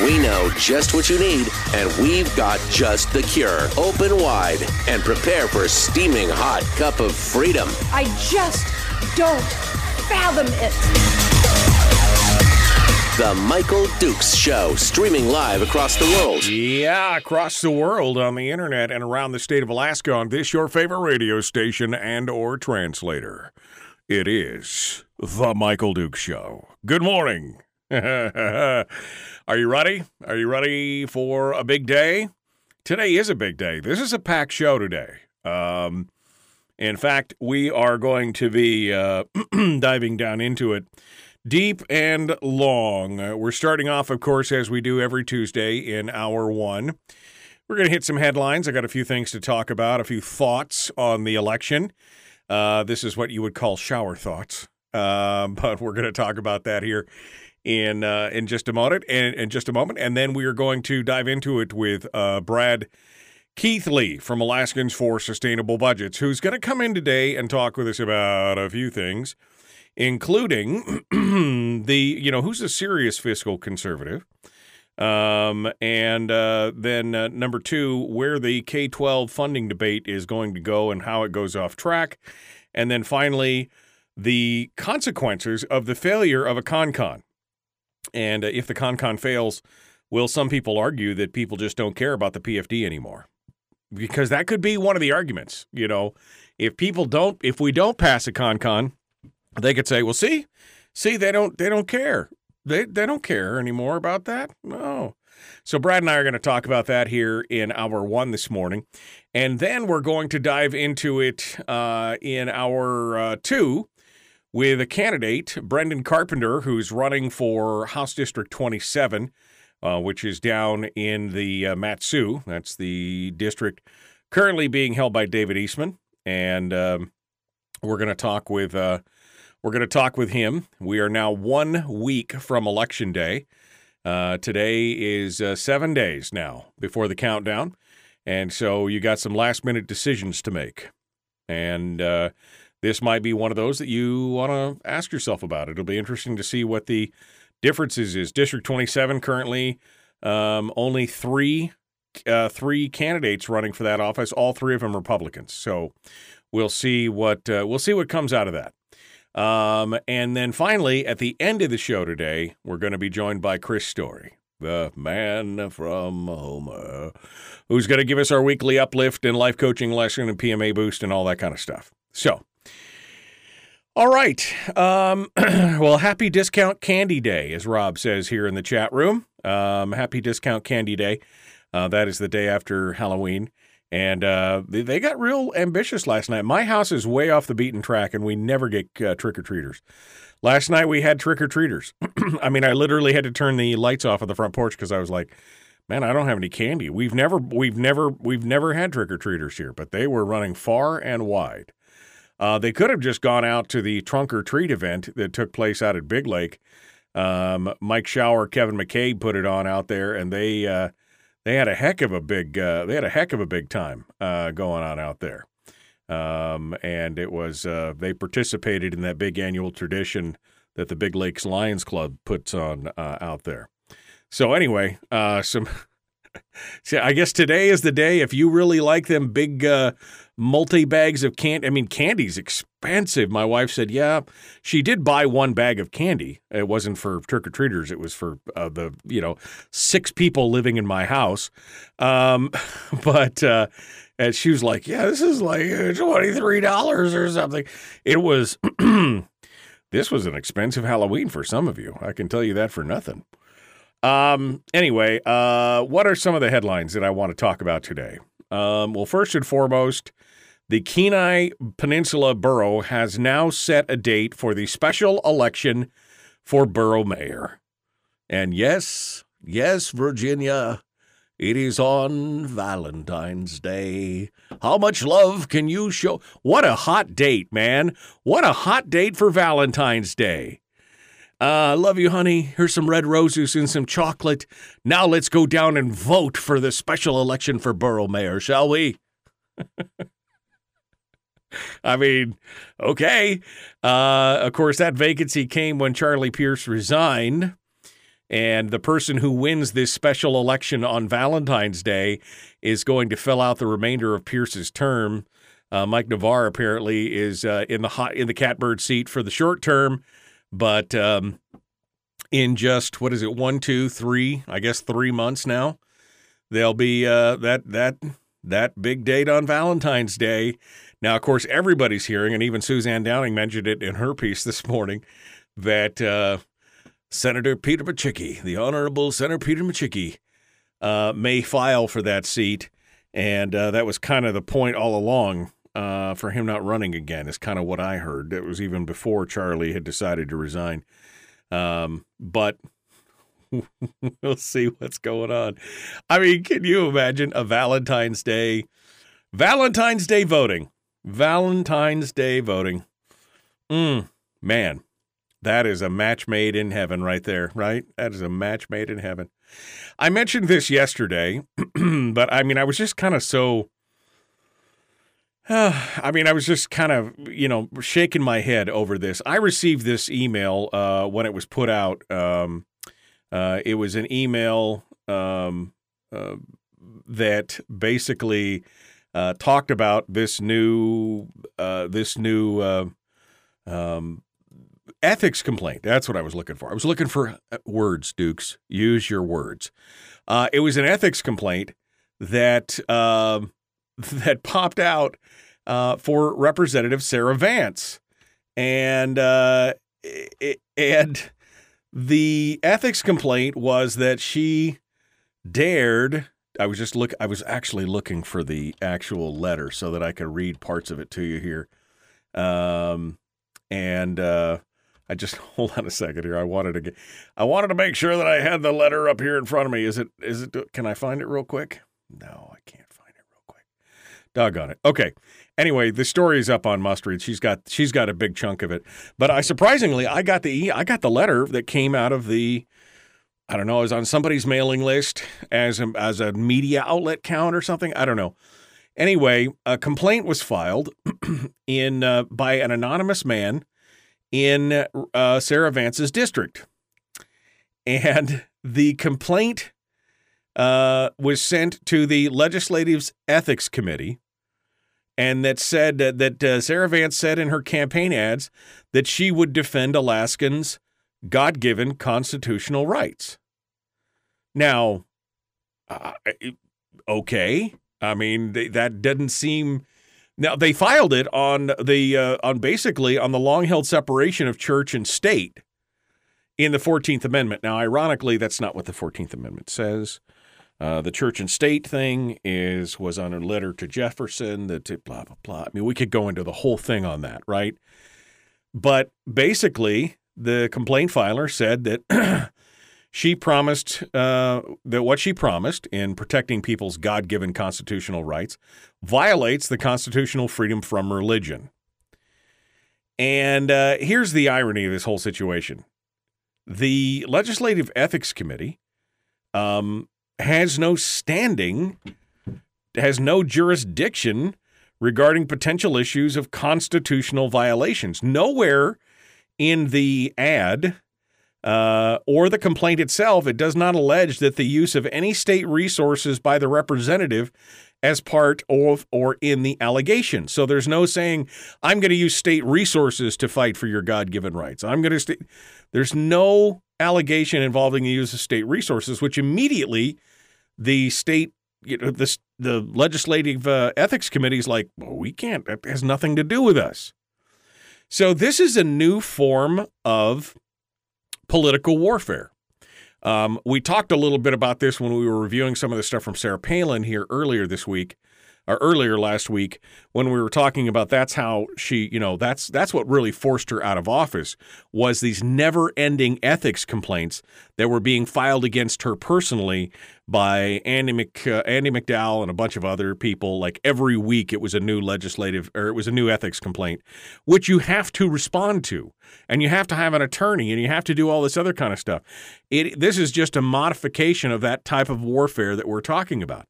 We know just what you need, and we've got just the cure. Open wide and prepare for a steaming hot cup of freedom. I just don't fathom it. The Michael Dukes Show, streaming live across the world. Yeah, across the world on the internet and around the state of Alaska on this your favorite radio station and or translator. It is the Michael Dukes Show. Good morning. Are you ready? Are you ready for a big day? Today is a big day. This is a packed show today. Um, in fact, we are going to be uh, diving down into it deep and long. Uh, we're starting off, of course, as we do every Tuesday in hour one. We're going to hit some headlines. I got a few things to talk about, a few thoughts on the election. Uh, this is what you would call shower thoughts, uh, but we're going to talk about that here in uh, in just a moment. And in just a moment, and then we are going to dive into it with uh, Brad. Keithley from Alaskans for Sustainable Budgets, who's going to come in today and talk with us about a few things including the you know who's a serious fiscal conservative, um, and uh, then uh, number two where the K twelve funding debate is going to go and how it goes off track, and then finally the consequences of the failure of a con-con, and uh, if the con-con fails, will some people argue that people just don't care about the PFD anymore? Because that could be one of the arguments. You know, if people don't, if we don't pass a con-con they could say, "Well, see, see, they don't they don't care. They they don't care anymore about that." No. So Brad and I are going to talk about that here in hour one this morning, and then we're going to dive into it uh, in hour uh, two with a candidate, Brendan Carpenter, who's running for House District 27, uh, which is down in the uh, Mat-Su. That's the district currently being held by David Eastman, and um, we're going to talk with uh, we're going to talk with him. We are now one week from Election Day. Uh, today is uh, seven days now before the countdown. And so you got some last minute decisions to make. And uh, this might be one of those that you want to ask yourself about. It'll be interesting to see what the differences is. District 27 currently um, only three uh, three candidates running for that office. All three of them Republicans. So we'll see what uh, we'll see what comes out of that. Um, and then finally, at the end of the show today, we're going to be joined by Chris Story, the man from Homer, who's going to give us our weekly uplift and life coaching lesson and PMA boost and all that kind of stuff. So, all right. Um, well, happy discount candy day, as Rob says here in the chat room. Um, happy discount candy day. Uh, that is the day after Halloween. And uh, they, got real ambitious last night. My house is way off the beaten track, and we never get uh, trick or treaters. Last night we had trick or treaters. I mean, I literally had to turn the lights off of the front porch because I was like, "Man, I don't have any candy." We've never, we've never, we've never had trick or treaters here, but they were running far and wide. Uh, they could have just gone out to the trunk or treat event that took place out at Big Lake. Um, Mike Shower, Kevin McCabe put it on out there, and they uh, they had a heck of a big uh, they had a heck of a big time uh, going on out there. Um, and it was uh, they participated in that big annual tradition that the Big Lakes Lions Club puts on uh, out there. So anyway, some See, I guess today is the day if you really like them big uh, multi bags of candy. I mean, candy's expensive. My wife said, yeah, she did buy one bag of candy. It wasn't for trick or treaters. It was for uh, the you know six people living in my house. Um, but uh, and she was like, yeah, this is like twenty three dollars or something. It was. this was an expensive Halloween for some of you. I can tell you that for nothing. Um, anyway, uh, what are some of the headlines that I want to talk about today? Um, well, first and foremost, the Kenai Peninsula Borough has now set a date for the special election for borough mayor. And yes, yes, Virginia, It is on Valentine's Day. How much love can you show? What a hot date, man. What a hot date for Valentine's Day. I uh, love you, honey. Here's some red roses and some chocolate. Now let's go down and vote for the special election for borough mayor, shall we? I mean, okay. Uh, of course, that vacancy came when Charlie Pierce resigned. And the person who wins this special election on Valentine's Day is going to fill out the remainder of Pierce's term. Uh, Mike Navarre apparently is uh, in the hot in the catbird seat for the short term, but um, in just what is it one, two, three? I guess three months now, there'll be uh, that that that big date on Valentine's Day. Now, of course, everybody's hearing, and even Suzanne Downing mentioned it in her piece this morning, that uh, Senator Peter Micciche, the Honorable Senator Peter Micciche, uh, may file for that seat. And uh, that was kind of the point all along uh, for him not running again, is kind of what I heard. It was even before Charlie had decided to resign. Um, but we'll see what's going on. I mean, can you imagine a Valentine's Day? Valentine's Day voting Valentine's Day voting. Mm, man, that is a match made in heaven right there, right? That is a match made in heaven. I mentioned this yesterday, but I mean, I was just kind of so. Uh, I mean, I was just kind of, you know, shaking my head over this. I received this email uh, when it was put out. Um, uh, it was an email um, uh, that basically uh, talked about this new uh, this new um, ethics complaint. That's what I was looking for. I was looking for words, Dukes. Use your words. It was an ethics complaint that um, that popped out uh, for Representative Sarah Vance, and it, and the ethics complaint was that she dared I was just look. I was actually looking for the actual letter so that I could read parts of it to you here. Um, and uh, I just hold on a second here. I wanted to get. I wanted to make sure that I had the letter up here in front of me. Is it? Is it? Can I find it real quick? No, I can't find it real quick. Doggone it. Okay. Anyway, the story is up on Mustread. She's got she's got a big chunk of it. But I surprisingly I got the I got the letter that came out of the I don't know, I was on somebody's mailing list as a, as a media outlet count or something. I don't know. Anyway, a complaint was filed in uh, by an anonymous man in uh, Sarah Vance's district, and the complaint uh, was sent to the Legislative's Ethics Committee, and that said that uh, Sarah Vance said in her campaign ads that she would defend Alaskans' God-given constitutional rights. Now, uh, okay. I mean, they, that doesn't seem. Now they filed it on the uh, on basically on the long held separation of church and state in the Fourteenth Amendment. Now, ironically, that's not what the Fourteenth Amendment says. Uh, the church and state thing is was on a letter to Jefferson. That blah blah blah. I mean, we could go into the whole thing on that, right? But basically, the complaint filer said that She promised uh, that what she promised in protecting people's God given constitutional rights violates the constitutional freedom from religion. And uh, here's the irony of this whole situation the Legislative Ethics Committee um, has no standing, has no jurisdiction regarding potential issues of constitutional violations. Nowhere in the ad uh, or the complaint itself, it does not allege that the use of any state resources by the representative as part of or in the allegation. So there's no saying, I'm going to use state resources to fight for your God given rights. I'm going to, st-. there's no allegation involving the use of state resources, which immediately the state, you know, the, the legislative uh, ethics committee is like, well, we can't, that has nothing to do with us. So this is a new form of political warfare. Um, we talked a little bit about this when we were reviewing some of the stuff from Sarah Palin here earlier this week or earlier last week when we were talking about that's how she, you know, that's that's what really forced her out of office was these never-ending ethics complaints that were being filed against her personally by Andy Mc, uh, Andy McDowell and a bunch of other people. Like every week, it was a new legislative or it was a new ethics complaint, which you have to respond to, and you have to have an attorney, and you have to do all this other kind of stuff. It this is just a modification of that type of warfare that we're talking about.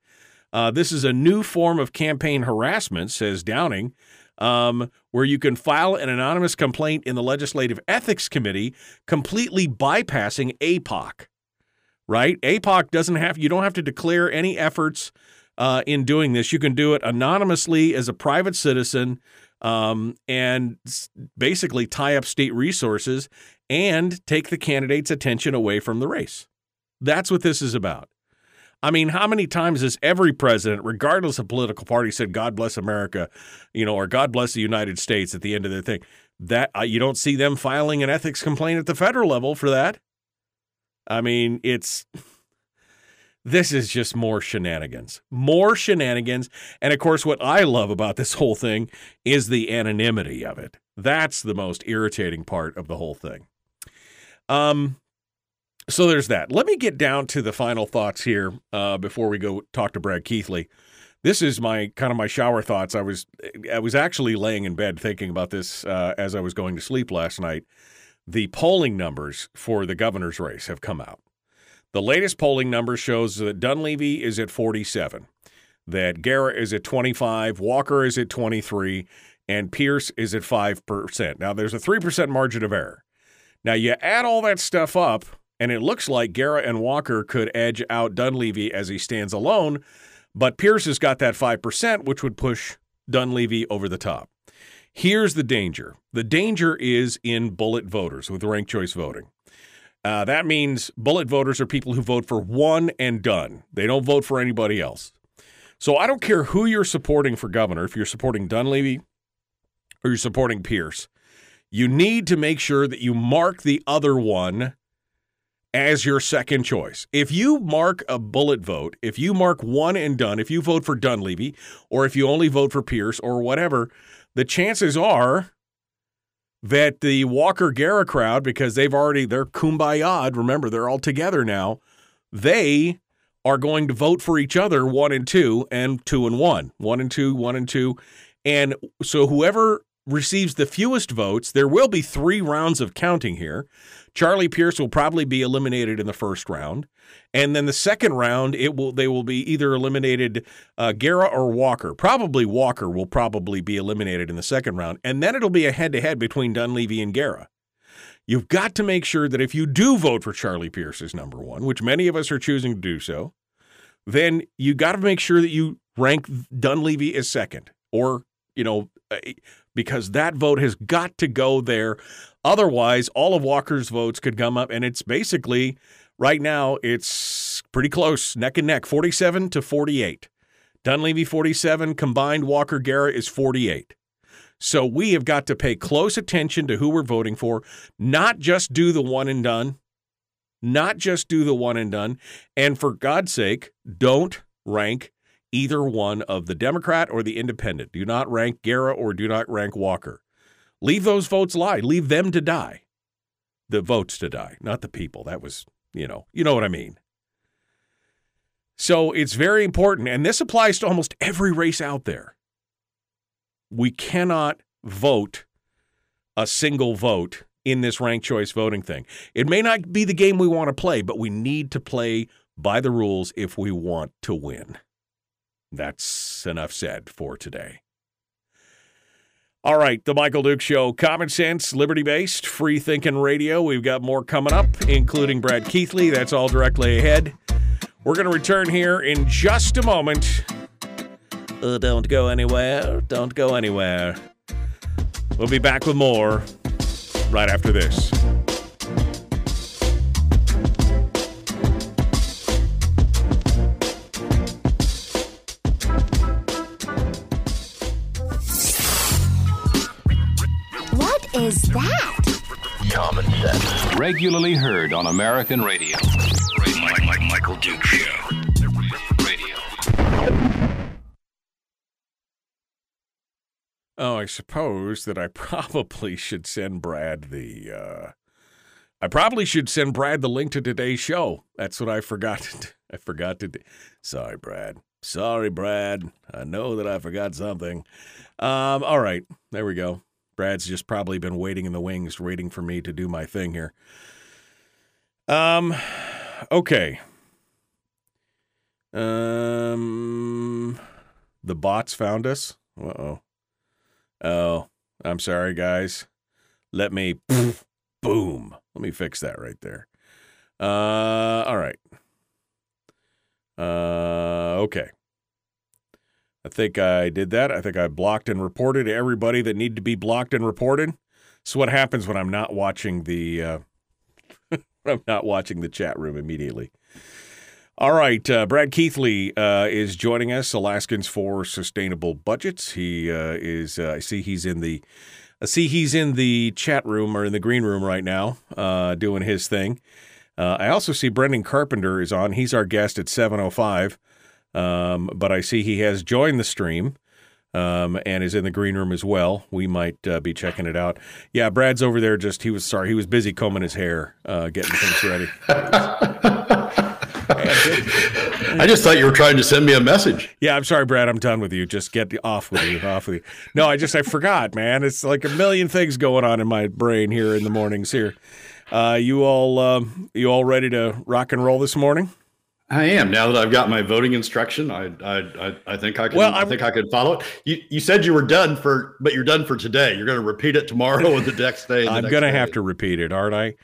Uh, this is a new form of campaign harassment, says Downing, um, where you can file an anonymous complaint in the Legislative Ethics Committee, completely bypassing APOC. Right? APOC doesn't have you don't have to declare any efforts uh, in doing this. You can do it anonymously as a private citizen um, and basically tie up state resources and take the candidate's attention away from the race. That's what this is about. I mean, how many times has every president, regardless of political party, said "God bless America," you know, or "God bless the United States" at the end of their thing? That uh, you don't see them filing an ethics complaint at the federal level for that. I mean, it's this is just more shenanigans, more shenanigans, and of course, what I love about this whole thing is the anonymity of it. That's the most irritating part of the whole thing. Um, so there's that. Let me get down to the final thoughts here uh, before we go talk to Brad Keithley. This is my kind of my shower thoughts. I was I was actually laying in bed thinking about this uh, as I was going to sleep last night. The polling numbers for the governor's race have come out. The latest polling number shows that Dunleavy is at 47, that Gara is at 25, Walker is at 23, and Pierce is at 5%. Now there's a 3% margin of error. Now you add all that stuff up and it looks like Gara and Walker could edge out Dunleavy as he stands alone, but Pierce has got that 5%, which would push Dunleavy over the top. Here's the danger the danger is in bullet voters with ranked choice voting. Uh, that means bullet voters are people who vote for one and done. They don't vote for anybody else. So I don't care who you're supporting for governor, if you're supporting Dunleavy or you're supporting Pierce, you need to make sure that you mark the other one as your second choice. If you mark a bullet vote, if you mark one and done, if you vote for Dunleavy, or if you only vote for Pierce or whatever, the chances are that the Walker Gara crowd, because they've already, they're kumbaya, remember, they're all together now, they are going to vote for each other one and two and two and one, one and two, one and two. And so whoever receives the fewest votes, there will be three rounds of counting here. Charlie Pierce will probably be eliminated in the first round, and then the second round, it will they will be either eliminated uh, Gara or Walker. Probably Walker will probably be eliminated in the second round, and then it'll be a head to head between Dunleavy and Gara. You've got to make sure that if you do vote for Charlie Pierce as number one, which many of us are choosing to do so, then you got to make sure that you rank Dunleavy as second, or you know, because that vote has got to go there. Otherwise, all of Walker's votes could come up, and it's basically right now it's pretty close, neck and neck, 47 to 48. Dunleavy 47, combined Walker Gara is 48. So we have got to pay close attention to who we're voting for, not just do the one and done, not just do the one and done, and for God's sake, don't rank either one of the Democrat or the Independent. Do not rank Gara or do not rank Walker. Leave those votes lie. Leave them to die. The votes to die, not the people. That was, you know, you know what I mean. So it's very important, and this applies to almost every race out there. We cannot vote a single vote in this ranked choice voting thing. It may not be the game we want to play, but we need to play by the rules if we want to win. That's enough said for today. All right, the Michael Duke Show, common sense, liberty based, free thinking radio. We've got more coming up, including Brad Keithley. That's all directly ahead. We're going to return here in just a moment. Uh, don't go anywhere. Don't go anywhere. We'll be back with more right after this. Is that? Common sense. Regularly heard on American radio. Mike, Mike, Michael Duke Show. Oh, I suppose that I probably should send Brad the. Uh, I probably should send Brad the link to today's show. That's what I forgot. To, I forgot to. Do. Sorry, Brad. Sorry, Brad. I know that I forgot something. Um, all right, there we go. Brad's just probably been waiting in the wings, waiting for me to do my thing here. Um, okay. Um, the bots found us. Uh oh. Oh, I'm sorry, guys. Let me boom. Let me fix that right there. Uh, all right. Uh, okay. I think I did that. I think I blocked and reported everybody that needed to be blocked and reported. So what happens when I'm not watching the uh, I'm not watching the chat room immediately. All right, uh, Brad Keithley uh, is joining us. Alaskans for Sustainable Budgets. He uh, is. Uh, I see he's in the. I see he's in the chat room or in the green room right now, uh, doing his thing. I also see Brendan Carpenter is on. He's our guest at seven oh five. Um, but I see he has joined the stream um, and is in the green room as well. We might uh, be checking it out. Yeah, Brad's over there. Just he was sorry, he was busy combing his hair, uh, getting things ready. I just thought you were trying to send me a message. Yeah, I'm sorry, Brad. I'm done with you. Just get off with you. Off with you. No, I just I forgot, man. It's like a million things going on in my brain here in the mornings. Here, uh, you all um, you all ready to rock and roll this morning? I am now that I've got my voting instruction. I I I, I think I can. Well, I think I can follow it. You you said you were done for, but you're done for today. You're going to repeat it tomorrow and the next day. I'm going to have to repeat it, aren't I?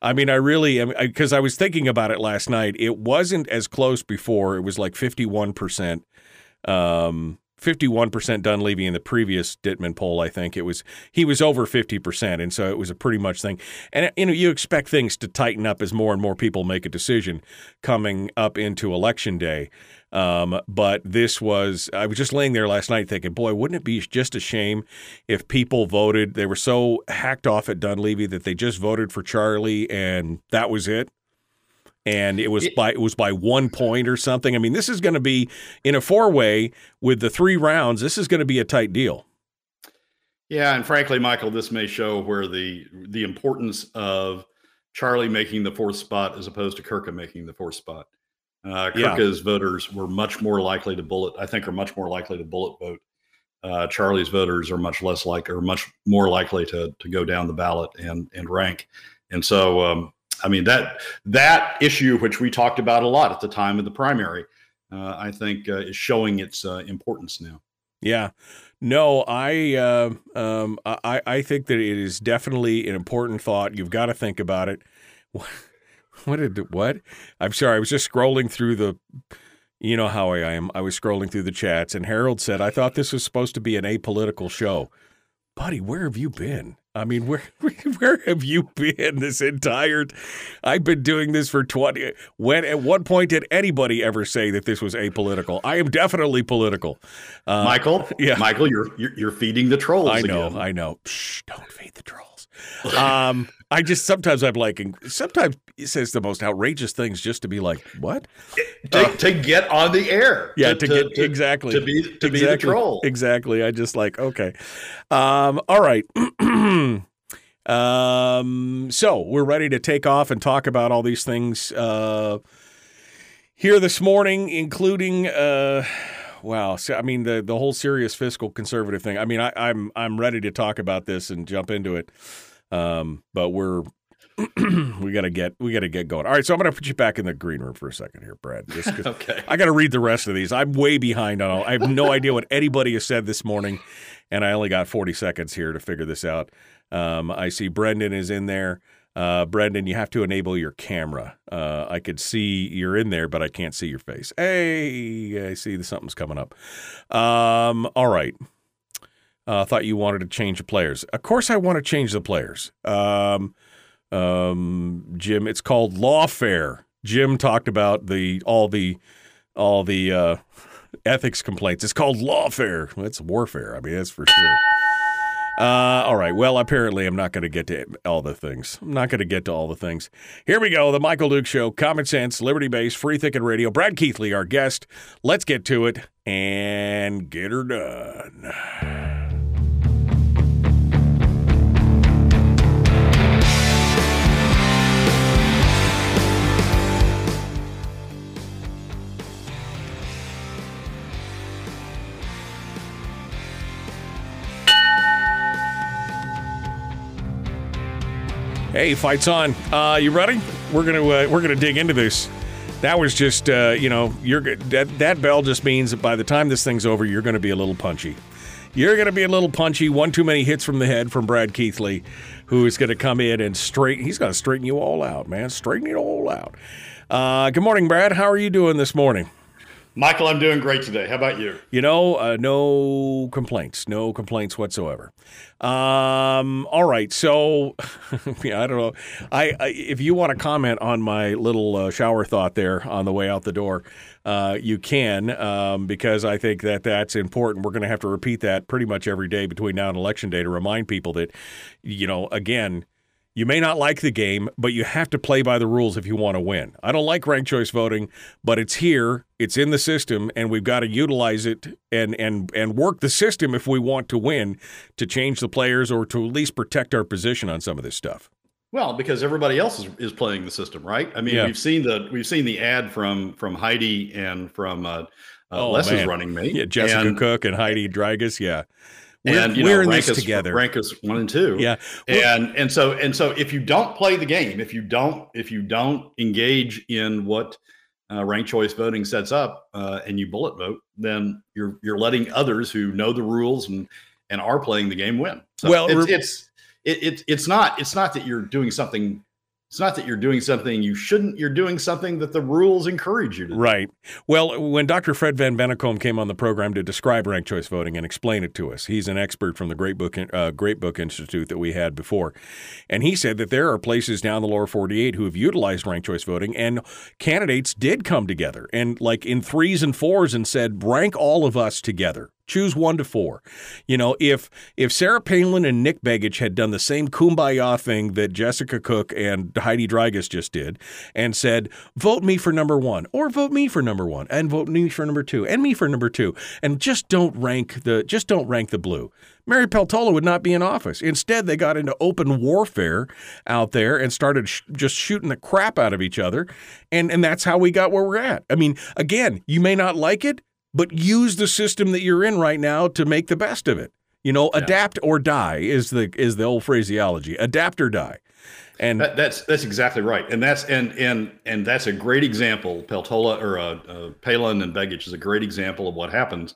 I mean, I really am because I, was thinking about it last night. It wasn't as close before. It was like 51 percent. Um, 51% Dunleavy in the previous Dittman poll, I think it was he was over 50%. And so it was a pretty much thing. And you know, you expect things to tighten up as more and more people make a decision coming up into election day. Um, but this was, I was just laying there last night thinking, boy, wouldn't it be just a shame if people voted? They were so hacked off at Dunleavy that they just voted for Charlie and that was it and it was by it was by one point or something. I mean, this is going to be in a four way with the three rounds. This is going to be a tight deal. Yeah, and frankly, Michael, this may show where the the importance of Charlie making the fourth spot as opposed to Gara making the fourth spot. Uh, Gara's yeah. voters were much more likely to bullet. I think are much more likely to bullet vote. Uh, Charlie's voters are much less like, or much more likely to to go down the ballot and and rank. And so, um, I mean that that issue, which we talked about a lot at the time of the primary, uh, I think uh, is showing its uh, importance now. Yeah, no, I uh, um, I I think that it is definitely an important thought. You've got to think about it. What did what? I'm sorry, I was just scrolling through the. You know how I am. I was scrolling through the chats, and Harold said, "I thought this was supposed to be an apolitical show." Buddy, where have you been? I mean, where where have you been this entire? I've been doing this for twenty. When at what point did anybody ever say that this was apolitical? I am definitely political. Uh, Michael, yeah, Michael, you're, you're, you're feeding the trolls. I know, again. I know. Shh, don't feed the trolls. Um, I just sometimes I'm like, sometimes he says the most outrageous things just to be like, what? To, uh, to get on the air. Yeah, to, to get to, exactly to be to exactly, be the troll. Exactly. I just like okay. Um, all right. um, so we're ready to take off and talk about all these things uh, here this morning, including. Uh, wow. So, I mean, the the whole serious fiscal conservative thing. I mean, I, I'm I'm ready to talk about this and jump into it. Um, but we're we gotta get we gotta get going. All right, so I'm gonna put you back in the green room for a second here, Brad. okay. I gotta read the rest of these. I'm way behind on all. I have no idea what anybody has said this morning, and I only got 40 seconds here to figure this out. Um, I see Brendan is in there. Uh, Brendan, you have to enable your camera. Uh, I could see you're in there, but I can't see your face. Hey, I see something's coming up. Um, all right. Uh, thought you wanted to change the players. Of course, I want to change the players. Um, um, Jim, it's called lawfare. Jim talked about the all the all the uh, ethics complaints. It's called lawfare. It's warfare. I mean, that's for sure. Uh, all right. Well, apparently, I'm not going to get to all the things. I'm not going to get to all the things. Here we go. The Michael Duke Show, Common Sense, Liberty Base, Free Thinking Radio. Brad Keithley, our guest. Let's get to it and get her done. Hey, fights on. Uh, you ready? We're gonna uh, we're gonna dig into this. That was just uh, you know you're that that bell just means that by the time this thing's over, you're to be a little punchy. You're to be a little punchy. One too many hits from the head from Brad Keithley, who is to come in and straighten. He's to straighten you all out, man. Straighten it all out. Uh, good morning, Brad. How are you doing this morning? Michael, I'm doing great today. How about you? You know, uh, no complaints, no complaints whatsoever. Um, all right, so yeah, I don't know. I, I, if you want to comment on my little uh, shower thought there on the way out the door, uh, you can um, because I think that that's important. We're going to have to repeat that pretty much every day between now and election day to remind people that, you know, again you may not like the game, but you have to play by the rules if you want to win. I don't like ranked choice voting, but it's here, it's in the system, and we've got to utilize it and and and work the system if we want to win to change the players or to at least protect our position on some of this stuff. Well, because everybody else is, is playing the system, right? I mean, yeah. we've seen the we've seen the ad from from Heidi and from uh, uh, oh, Les's running mate, yeah, Jessica and, Cook and Heidi Drygas, yeah we're, and you we're know, rank us, together. Rank us one and two. Yeah. and and so and so if you don't play the game, if you don't if you don't engage in what uh, ranked choice voting sets up, uh, and you bullet vote, then you're you're letting others who know the rules and and are playing the game win. So well, it's it's it, it, it's not it's not that you're doing something it's not that you're doing something you shouldn't. You're doing something that the rules encourage you to do. Right. Well, when Dr. Fred Van Bennekom came on the program to describe ranked choice voting and explain it to us, he's an expert from the Great Book uh, Great Book Institute that we had before, and he said that there are places down the lower 48 who have utilized ranked choice voting, and candidates did come together and like in threes and fours and said, rank all of us together. Choose one to four. You know, if if Sarah Palin and Nick Begich had done the same kumbaya thing that Jessica Cook and Heidi Drygas just did, and said, "Vote me for number one," or "Vote me for number one," and vote me for number two, and me for number two, and just don't rank the just don't rank the blue. Mary Peltola would not be in office. Instead, they got into open warfare out there and started sh- just shooting the crap out of each other, and and that's how we got where we're at. I mean, again, you may not like it but use the system that you're in right now to make the best of it. You know, yeah. adapt or die is the is the old phraseology. Adapt or die. And that, that's that's exactly right, and that's and and and that's a great example. Peltola or uh, uh, Palin and Begich is a great example of what happens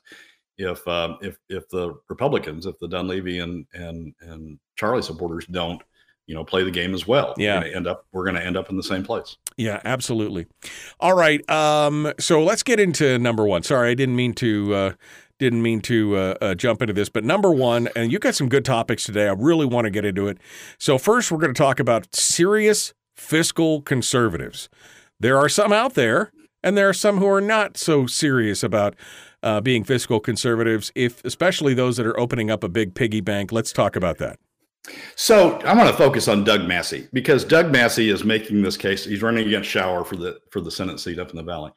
if uh, if if the Republicans, if the Dunleavy and and and Charlie supporters don't you know play the game as well. Yeah, we're end up we're going to end up in the same place. Yeah, absolutely. All right, um, so let's get into number one. Sorry, I didn't mean to. Uh, didn't mean to uh, uh, jump into this, but number one, and you got some good topics today. I really want to get into it. So first, we're going to talk about serious fiscal conservatives. There are some out there, and there are some who are not so serious about uh, being fiscal conservatives. If especially those that are opening up a big piggy bank. Let's talk about that. So I want to focus on Doug Massey because Doug Massey is making this case. He's running against Shower for the for the Senate seat up in the Valley.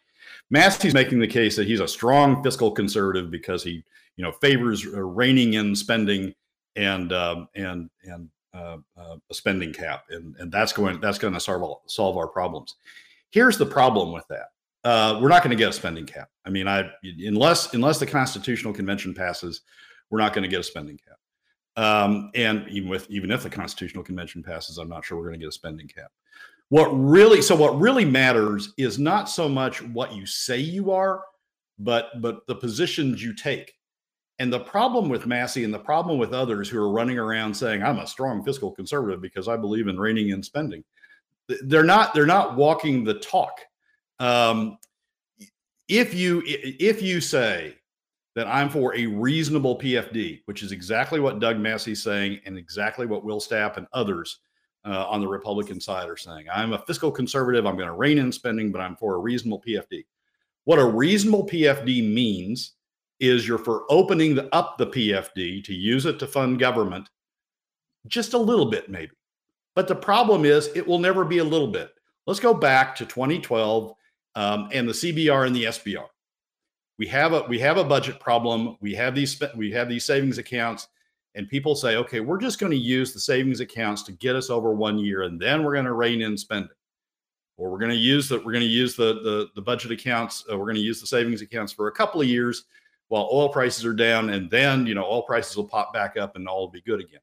Massey's making the case that he's a strong fiscal conservative because he, you know, favors uh, reining in spending and um, and and uh, uh, a spending cap, and and that's going that's going to solve solve our problems. Here's the problem with that: uh, we're not going to get a spending cap. I mean, I unless unless the Constitutional Convention passes, we're not going to get a spending cap. Um, and even with even if the Constitutional Convention passes, I'm not sure we're going to get a spending cap. What really so what really matters is not so much what you say you are, but but the positions you take. And the problem with Massey and the problem with others who are running around saying I'm a strong fiscal conservative because I believe in reining in spending, they're not they're not walking the talk. Um, if you if you say that I'm for a reasonable PFD, which is exactly what Doug Massey's saying and exactly what Will Stapp and others uh, on the Republican side are saying. I'm a fiscal conservative. I'm going to rein in spending, but I'm for a reasonable PFD. What a reasonable PFD means is you're for opening the, up the PFD to use it to fund government just a little bit, maybe. But the problem is it will never be a little bit. Let's go back to 2012 um, and the CBR and the SBR we have a we have a budget problem. We have these we have these savings accounts, and people say, okay, we're just going to use the savings accounts to get us over one year, and then we're going to rein in spending, or we're going to use the we're going to use the the, the budget accounts. Uh, we're going to use the savings accounts for a couple of years while oil prices are down, and then you know oil prices will pop back up and all will be good again.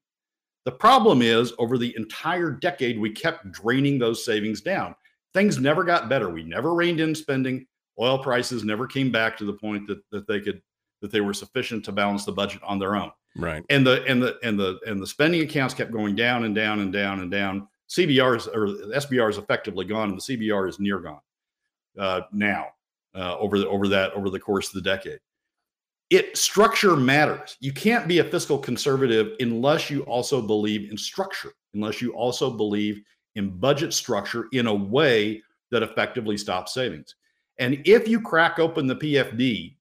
The problem is, over the entire decade, we kept draining those savings down. Things never got better. We never reined in spending. Oil prices never came back to the point that, that they could that they were sufficient to balance the budget on their own. Right. And the and the and the and the spending accounts kept going down and down and down and down. CBRs or SBR is effectively gone, and the CBR is near gone uh, now uh, over the over that over the course of the decade. It structure matters. You can't be a fiscal conservative unless you also believe in structure, unless you also believe in budget structure in a way that effectively stops savings. And if you crack open the PFD,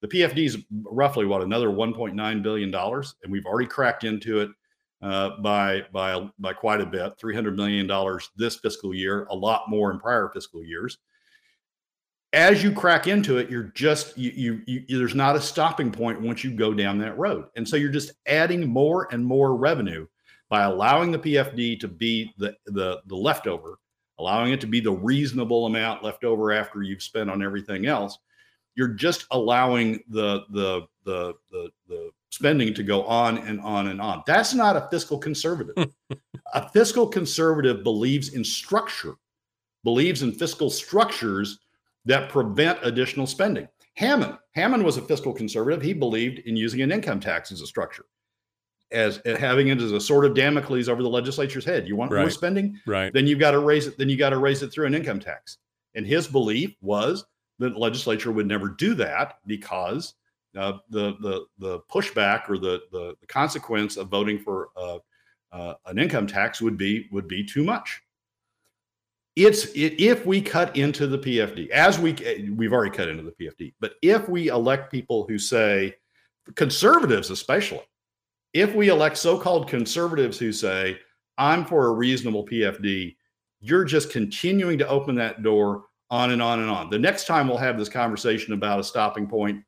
the PFD is roughly what another 1.9 billion dollars, and we've already cracked into it uh, by by by quite a bit, 300 million dollars this fiscal year, a lot more in prior fiscal years. As you crack into it, you're just you, you, you there's not a stopping point once you go down that road, and so you're just adding more and more revenue by allowing the PFD to be the the the leftover, allowing it to be the reasonable amount left over after you've spent on everything else. You're just allowing the the the the, the spending to go on and on and on. That's not a fiscal conservative. a fiscal conservative believes in structure, believes in fiscal structures that prevent additional spending. Hammond, Hammond was a fiscal conservative. He believed in using an income tax as a structure, as having it as a sort of Damocles over the legislature's head. You want right. more spending, right? Then you've got to raise it. Then you got to raise it through an income tax. And his belief was that the legislature would never do that because uh, the the the pushback or the, the, the consequence of voting for uh, uh, an income tax would be would be too much it's it, if we cut into the PFD as we we've already cut into the PFD, but if we elect people who say conservatives, especially if we elect so-called conservatives who say I'm for a reasonable PFD, you're just continuing to open that door on and on and on. The next time we'll have this conversation about a stopping point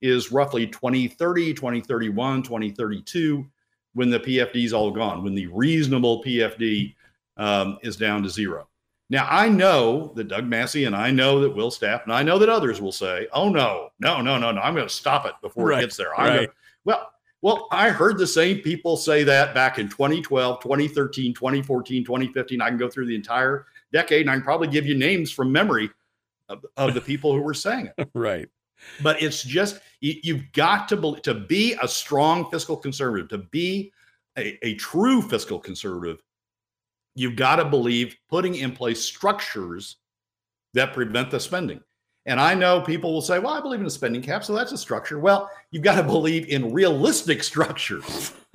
is roughly 2030, 2031, 2032, when the PFD is all gone, when the reasonable PFD um, is down to zero. Now, I know that Doug Massey and I know that Will Stapp and I know that others will say, oh, no, no, no, no, no, I'm going to stop it before right, it gets there. I'm right. Gonna, well, well, I heard the same people say that back in 2012, 2013, 2014, 2015. I can go through the entire decade and I can probably give you names from memory of, of the people who were saying it. right. But it's just, you, have got to be, to be a strong fiscal conservative, to be a, a true fiscal conservative, you've got to believe putting in place structures that prevent the spending. And I know people will say, well, I believe in a spending cap, so that's a structure. Well, you've got to believe in realistic structures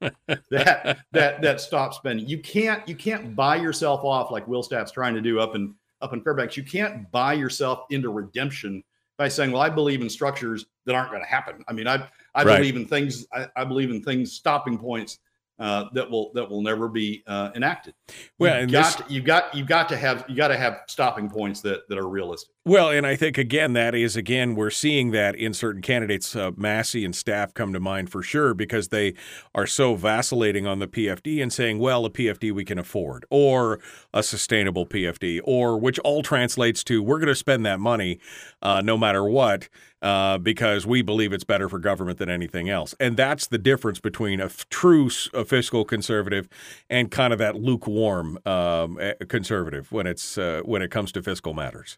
that that that stop spending. You can't you can't buy yourself off like Will Stapp's trying to do up in up in Fairbanks. You can't buy yourself into redemption by saying, well, I believe in structures that aren't going to happen. I mean, I I right. believe in things, I, I believe in things stopping points uh, that will that will never be uh, enacted. Well, you've got this, to, you've got you've got to have you got to have stopping points that that are realistic. Well, and I think again that is again we're seeing that in certain candidates, uh, Massey and Stapp come to mind for sure because they are so vacillating on the PFD and saying, well, a PFD we can afford, or a sustainable PFD, or which all translates to we're going to spend that money uh, no matter what uh, because we believe it's better for government than anything else. And that's the difference between a f- true a fiscal conservative and kind of that lukewarm um, conservative when it's uh, when it comes to fiscal matters.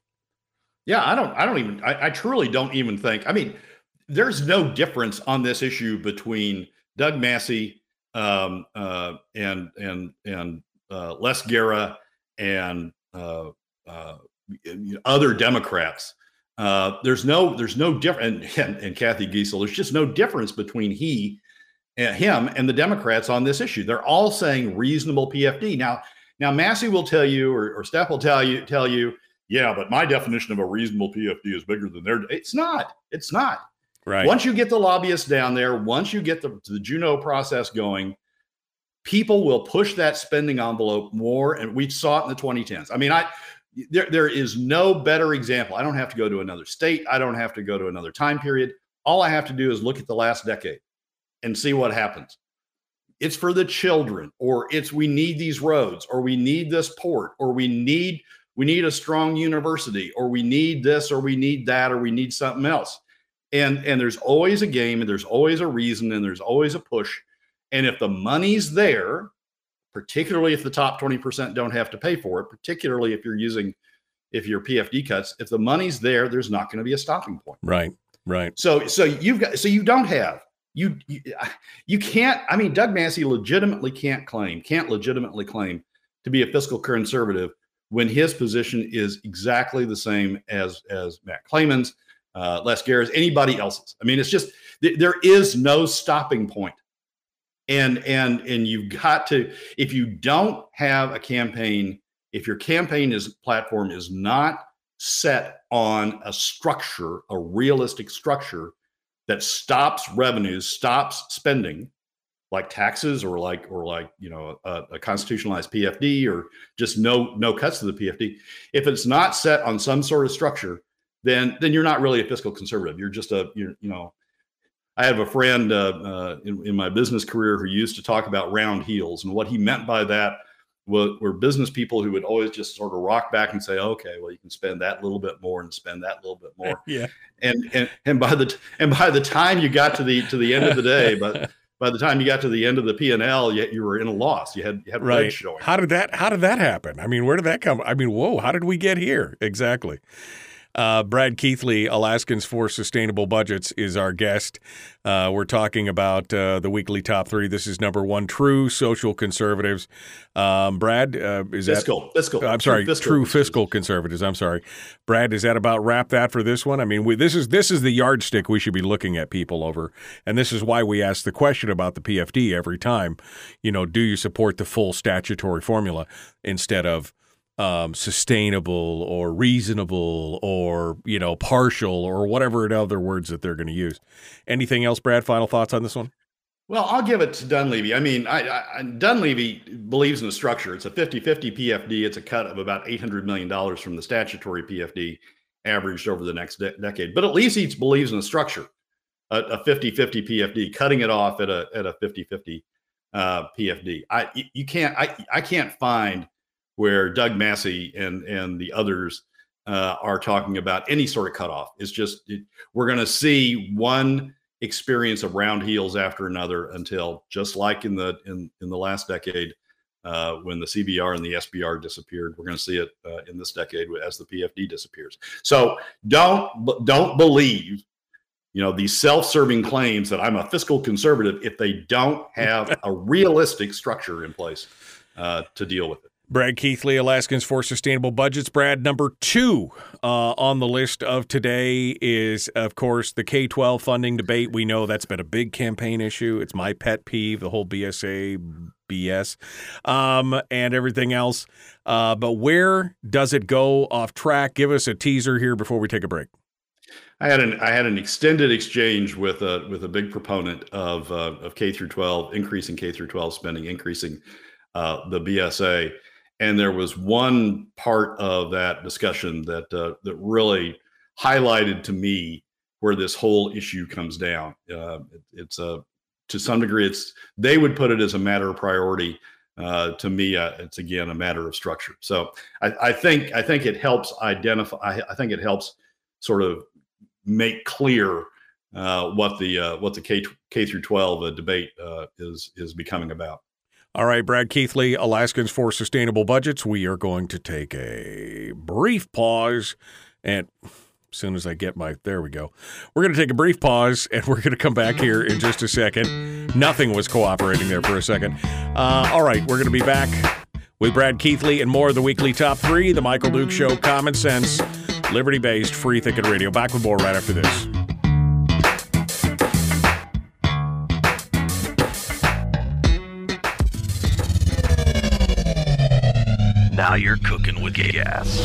Yeah, I don't. I don't even. I, I truly don't even think. I mean, there's no difference on this issue between Doug Massey um, uh, and and and uh, Les Gara and uh, uh, other Democrats uh, there's no there's no difference and, and, Cathy Giessel, there's just no difference between he and him and the Democrats on this issue. They're all saying reasonable PFD. Now, now Massey will tell you or, or Stapp will tell you tell you, yeah, but my definition of a reasonable PFD is bigger than their. It's not. It's not. Right. Once you get the lobbyists down there, once you get the, the Juneau process going, people will push that spending envelope more. And we saw it in the 2010s. I mean, I there, there is no better example. I don't have to go to another state. I don't have to go to another time period. All I have to do is look at the last decade and see what happens. It's for the children, or it's we need these roads, or we need this port, or we need we need a strong university, or we need this, or we need that, or we need something else. And and there's always a game, and there's always a reason, and there's always a push. And if the money's there, particularly if the top 20% don't have to pay for it, particularly if you're using if your PFD cuts, if the money's there, there's not going to be a stopping point. Right. Right. So so you've got so you don't have you you, you can't I mean Doug Massey legitimately can't claim can't legitimately claim to be a fiscal conservative when his position is exactly the same as as Matt Claman's, uh, Les Gara's, anybody else's. I mean, it's just th- there is no stopping point and and and you've got to if you don't have a campaign if your campaign is platform is not set on a structure a realistic structure that stops revenues stops spending like taxes or like or like you know a, a, constitutionalized pfd or just no no cuts to the pfd if it's not set on some sort of structure then then you're not really a fiscal conservative you're just a you're you know I have a friend uh, uh, in, in, my business career who used to talk about round heels, and what he meant by that were, were, business people who would always just sort of rock back and say, "Okay, well, you can spend that little bit more and spend that little bit more." yeah. And and and by the and by the time you got to the to the end of the day, but by the time you got to the end of the P and L, yet you were in a loss. You had you had right. showing. How did that How did that happen? I mean, where did that come? I mean, whoa! How did we get here? Exactly. Uh, Brad Keithley, Alaskans for Sustainable Budgets, is our guest. Uh, we're talking about uh, the weekly top three. This is number one, true social conservatives. Um, Brad, uh, is fiscal, that fiscal? I'm sorry, true, fiscal, true fiscal conservatives. I'm sorry, Brad. Is that about wrap that for this one? I mean, we, this is this is the yardstick we should be looking at people over, and this is why we ask the question about the PFD every time. You know, do you support the full statutory formula instead of um, sustainable or reasonable or you know partial or whatever other words that they're going to use. Anything else, Brad? Final thoughts on this one? Well, I'll give it to Dunleavy. I mean, I, I, Dunleavy believes in the structure. It's a 50 50 PFD. It's a cut of about $800 million from the statutory PFD averaged over the next de- decade. But at least he believes in the structure, a 50 50 PFD, cutting it off at a, at a 50 50 uh, PFD. I, you can't, I, I can't find where Doug Massey and and the others uh, are talking about any sort of cutoff. It's just it, we're going to see one experience of round heels after another until just like in the in in the last decade uh, when the CBR and the SBR disappeared. We're going to see it uh, in this decade as the PFD disappears. So don't don't believe you know these self-serving claims that I'm a fiscal conservative if they don't have a realistic structure in place uh, to deal with it. Brad Keithley, Alaskans for Sustainable Budgets. Brad, number two uh, on the list of today is, of course, the K 12 funding debate. We know that's been a big campaign issue. It's my pet peeve, the whole BSA BS um, and everything else. Uh, but where does it go off track? Give us a teaser here before we take a break. I had an I had an extended exchange with a with a big proponent of uh, of K through 12, increasing K through 12 spending, increasing uh, the BSA and there was one part of that discussion that uh, that really highlighted to me where this whole issue comes down. Uh, it, it's a to some degree, it's they would put it as a matter of priority. Uh, to me, uh, it's again a matter of structure. So I, I think I think it helps identify. I, I, think it helps sort of make clear uh, what the uh, what the K K through twelve debate is is becoming about. All right, Brad Keithley, Alaskans for Sustainable Budgets. We are going to take a brief pause. And as soon as I get my, there we go. We're going to take a brief pause and we're going to come back here in just a second. Nothing was cooperating there for a second. Uh, all right, we're going to be back with Brad Keithley and more of the weekly top three, The Michael Duke Show, Common Sense, Liberty based, free thinking radio. Back with more right after this. Now you're cooking with gas.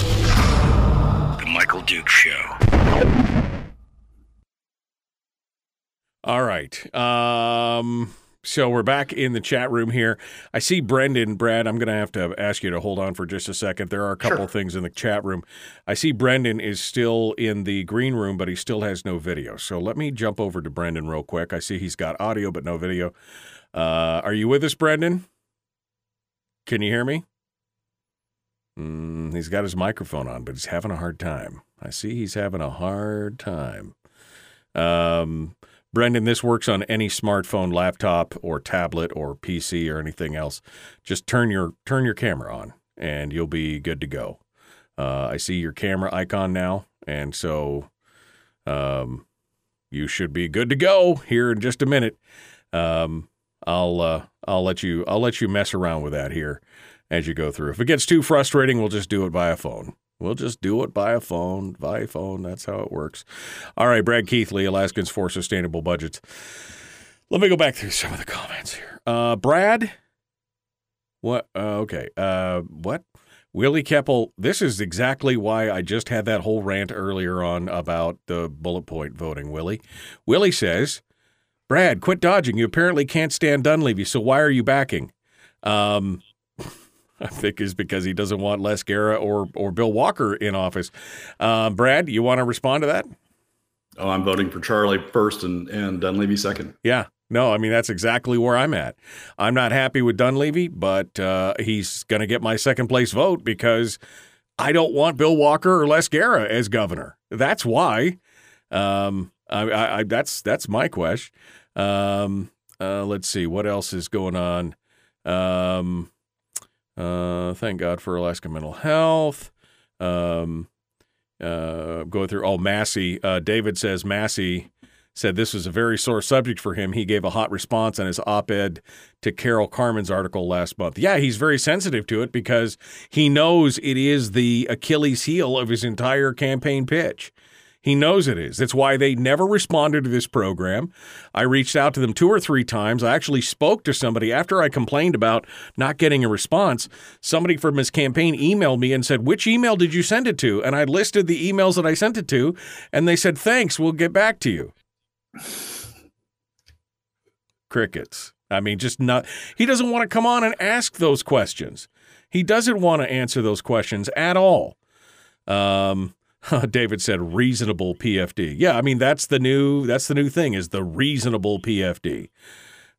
The Michael Duke Show. All right. Um, so we're back in the chat room here. I see Brendan, Brad. I'm going to have to ask you to hold on for just a second. There are a couple sure. things in the chat room. I see Brendan is still in the green room, but he still has no video. So let me jump over to Brendan real quick. I see he's got audio but no video. Uh, are you with us, Brendan? Can you hear me? Mm, he's got his microphone on, but he's having a hard time. I see he's having a hard time. Um, Brendan, this works on any smartphone, laptop, or tablet, or PC, or anything else. Just turn your turn your camera on, and you'll be good to go. Uh, I see your camera icon now, and so um, you should be good to go here in just a minute. Um, I'll uh, I'll let you I'll let you mess around with that here as you go through. If it gets too frustrating, we'll just do it by a phone. We'll just do it by a phone, by a phone. That's how it works. All right, Brad Keithley, Alaskans for Sustainable Budgets. Let me go back through some of the comments here. Uh, Brad, what? Uh, okay. Uh, what? Willie Keppel, this is exactly why I just had that whole rant earlier on about the bullet point voting, Willie. Willie says, Brad, quit dodging. You apparently can't stand Dunleavy, so why are you backing? Um, I think is because he doesn't want Les Gara or or Bill Walker in office. Uh, Brad, you want to respond to that? Oh, I'm voting for Charlie first and and Dunleavy second. Yeah, no, I mean that's exactly where I'm at. I'm not happy with Dunleavy, but uh, he's going to get my second place vote because I don't want Bill Walker or Les Gara as governor. That's why. Um, I, I, I, that's that's my question. Um, uh, let's see what else is going on. Um, uh, thank God for Alaska mental health. Um, uh, going through. Oh, Massey. Uh, David says Massey said this was a very sore subject for him. He gave a hot response on his op ed to Carol Carmen's article last month. Yeah, he's very sensitive to it because he knows it is the Achilles heel of his entire campaign pitch. He knows it is. That's why they never responded to this program. I reached out to them two or three times. I actually spoke to somebody after I complained about not getting a response. Somebody from his campaign emailed me and said, Which email did you send it to? And I listed the emails that I sent it to, and they said, Thanks, we'll get back to you. Crickets. I mean, just not, he doesn't want to come on and ask those questions. He doesn't want to answer those questions at all. Um, David said reasonable PFD. Yeah, I mean that's the new that's the new thing is the reasonable PFD.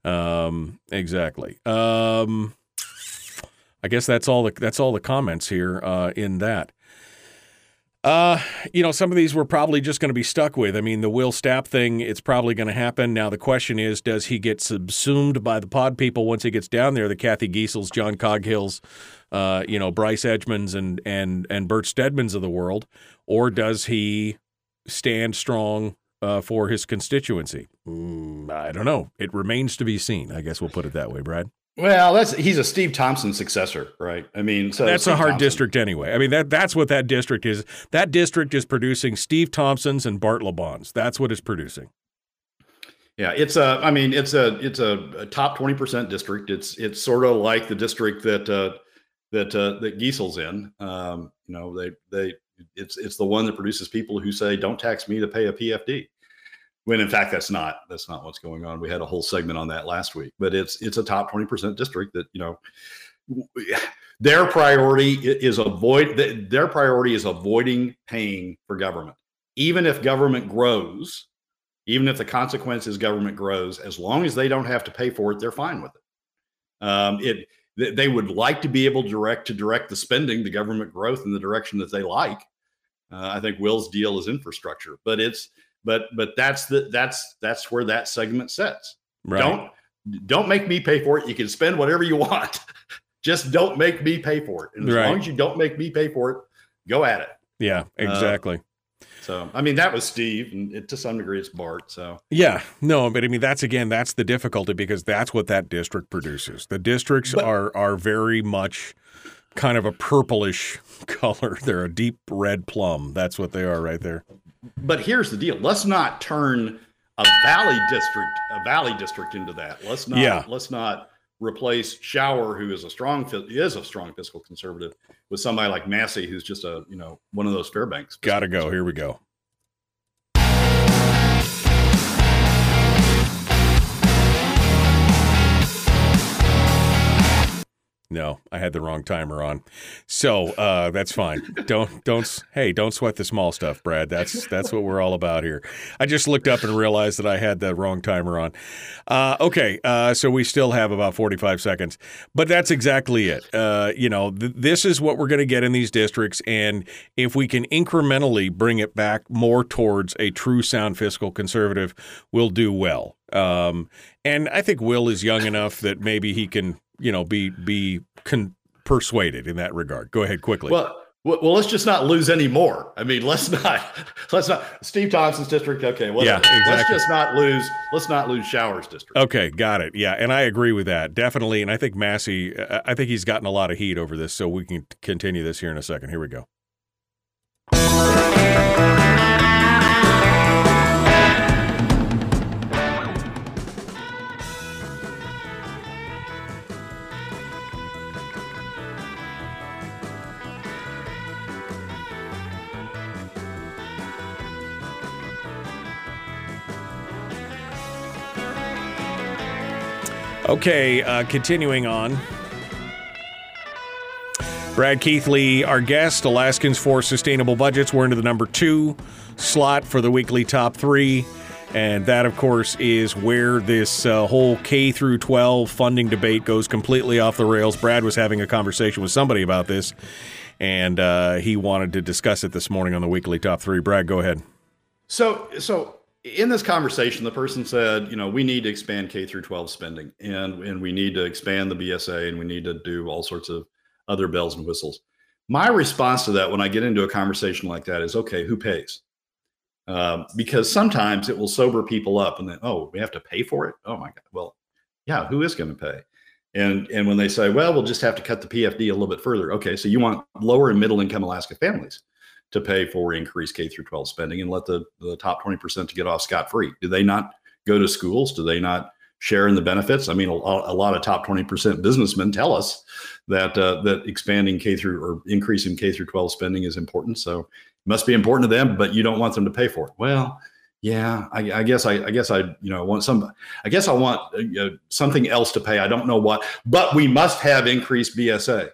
Um, exactly. Um, I guess that's all the that's all the comments here uh, in that. Uh, you know, some of these we're probably just going to be stuck with. I mean, the Will Stapp thing, it's probably going to happen. Now, the question is, does he get subsumed by the pod people once he gets down there? The Kathy Giessels, John Coghills, uh, you know, Bryce Edgmons and and and Bert Stedmans of the world, or does he stand strong uh, for his constituency? Mm, I don't know. It remains to be seen. I guess we'll put it that way, Brad. Well, that's he's a Steve Thompson successor, right? I mean, so that's Steve a hard Thompson. district anyway. I mean that that's what that district is. That district is producing Steve Thompsons and Bart LeBons. That's what it's producing. Yeah, it's a. I mean, it's a it's a, a top twenty percent district. It's it's sort of like the district that uh, that uh, that Giessel's in. Um, you know, they they it's it's the one that produces people who say, "Don't tax me to pay a PFD." when in fact that's not that's not what's going on. We had a whole segment on that last week but it's it's a top 20% district that you know their priority is avoid their priority is avoiding paying for government. Even if government grows even if the consequence is government grows as long as they don't have to pay for it they're fine with it. Um, it they would like to be able to direct to direct the spending the government growth in the direction that they like uh, i think will's deal is infrastructure but it's but but that's the that's that's where that segment sets. Right. Don't don't make me pay for it. You can spend whatever you want. Just don't make me pay for it. And as right. long as you don't make me pay for it, go at it. Yeah, exactly. Uh, so, I mean, that was Steve, and it, to some degree, it's Bart. So, yeah, no, but I mean, that's again, that's the difficulty because that's what that district produces. The districts but, are are very much kind of a purplish color. They're a deep red plum. That's what they are right there but here's the deal: let's not turn a valley district a valley district into that. Let's not. Yeah. Let's not replace Shower, who is a strong is a strong fiscal conservative, with somebody like Massey, who's just a you know one of those Fairbanks. Got to go. Here we go. No, I had the wrong timer on. So uh, that's fine. Don't don't hey, don't sweat the small stuff, Brad. That's that's what we're all about here. I just looked up and realized that I had the wrong timer on. Uh, okay, uh, so we still have about forty five seconds, but that's exactly it. Uh, you know, th- this is what we're going to get in these districts, and if we can incrementally bring it back more towards a true sound fiscal conservative, we'll do well. Um, and I think Will is young enough that maybe he can you know be be con- persuaded in that regard. Go ahead quickly. Well, well, let's just not lose any more. I mean, let's not let's not Steve Thompson's district. Okay, well, yeah, exactly. let's just not lose. Let's not lose Showers district. Okay, got it. Yeah, and I agree with that definitely. And I think Massey, I think he's gotten a lot of heat over this. So we can continue this here in a second. Here we go. Okay, uh, continuing on. Brad Keithley, our guest, Alaskans for Sustainable Budgets. We're into the number two slot for the weekly top three. And that, of course, is where this uh, whole K through 12 funding debate goes completely off the rails. Brad was having a conversation with somebody about this, and uh, he wanted to discuss it this morning on the weekly top three. Brad, go ahead. So, so in this conversation, the person said, you know, we need to expand K through 12 spending and, and we need to expand the BSA and we need to do all sorts of other bells and whistles. My response to that when I get into a conversation like that is, okay, who pays? Um, because sometimes it will sober people up and then, oh, we have to pay for it. Oh my God. Well, yeah, who is going to pay? And and when they say, well, we'll just have to cut the PFD a little bit further. Okay, so you want lower and middle income Alaska families to pay for increased K through 12 spending and let the, the top 20% to get off scot free? Do they not go to schools? Do they not share in the benefits? I mean, a, a lot of top 20% businessmen tell us that uh, that expanding K through or increasing K through 12 spending is important. So it must be important to them, but you don't want them to pay for it. Well, yeah, I, I guess I, I, guess I, you know, want some. I guess I want uh, something else to pay. I don't know what, but we must have increased BSA.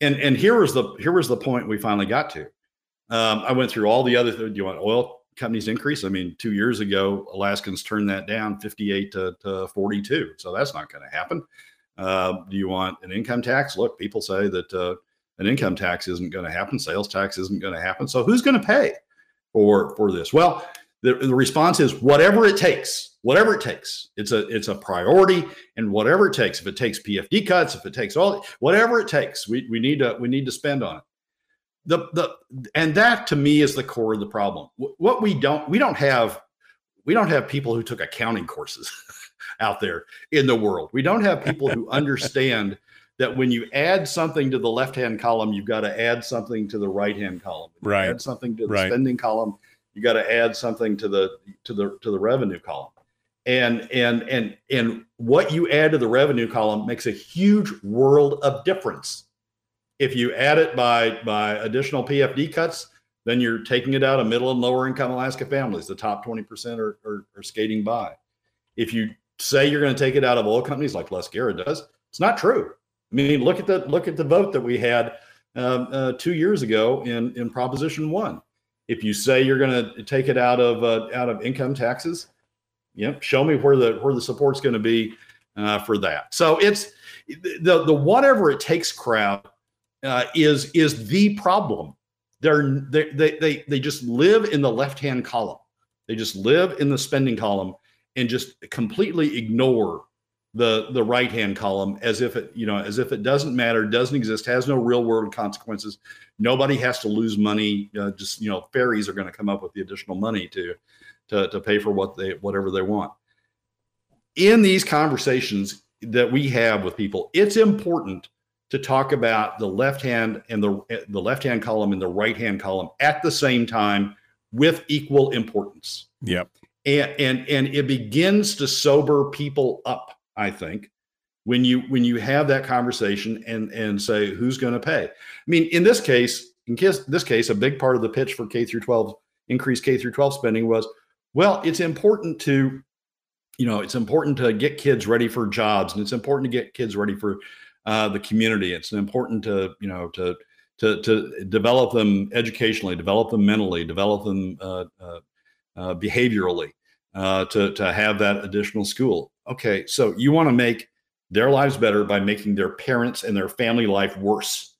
And and here was the here was the point we finally got to. Um, I went through all the other. Do you want oil companies increase? I mean, two years ago, Alaskans turned that down 58 to, to 42. So that's not going to happen. Uh, do you want an income tax? Look, people say that uh, an income tax isn't going to happen. Sales tax isn't going to happen. So who's going to pay for for this? Well, the, the response is whatever it takes. Whatever it takes. It's a it's a priority, and whatever it takes. If it takes PFD cuts, if it takes all, whatever it takes, we, we need to we need to spend on it the the and that to me is the core of the problem. What we don't we don't have we don't have people who took accounting courses out there in the world. We don't have people who understand that when you add something to the left hand column, you've got to add something to the right hand column. Right. Add something to the right. spending column. You got to add something to the to the to the revenue column. And and and and what you add to the revenue column makes a huge world of difference if you add it by by additional PFD cuts, then you're taking it out of middle and lower income Alaska families. The top 20% are, are, are skating by. If you say you're going to take it out of oil companies like Les Gara does, it's not true. I mean, look at the look at the vote that we had um, uh, two years ago in in Proposition One. If you say you're going to take it out of uh, out of income taxes, yep, show me where the where the support's going to be uh, for that. So it's the the whatever it takes crowd uh, is is the problem. They're they, they they they just live in the left hand column. They just live in the spending column and just completely ignore the the right hand column as if it you know as if it doesn't matter, doesn't exist, has no real world consequences. Nobody has to lose money. Uh, just you know, ferries are going to come up with the additional money to to to pay for what they whatever they want. In these conversations that we have with people, it's important to talk about the left hand and the the left hand column and the right hand column at the same time with equal importance. Yep. And and and it begins to sober people up, I think, when you when you have that conversation and and say who's going to pay. I mean, in this case, in this case, a big part of the pitch for K through 12 increased K through 12 spending was, well, it's important to you know, it's important to get kids ready for jobs and it's important to get kids ready for uh, the community. It's important to you know to to to develop them educationally, develop them mentally, develop them uh, uh, uh behaviorally. Uh, to to have that additional school. Okay, so you want to make their lives better by making their parents and their family life worse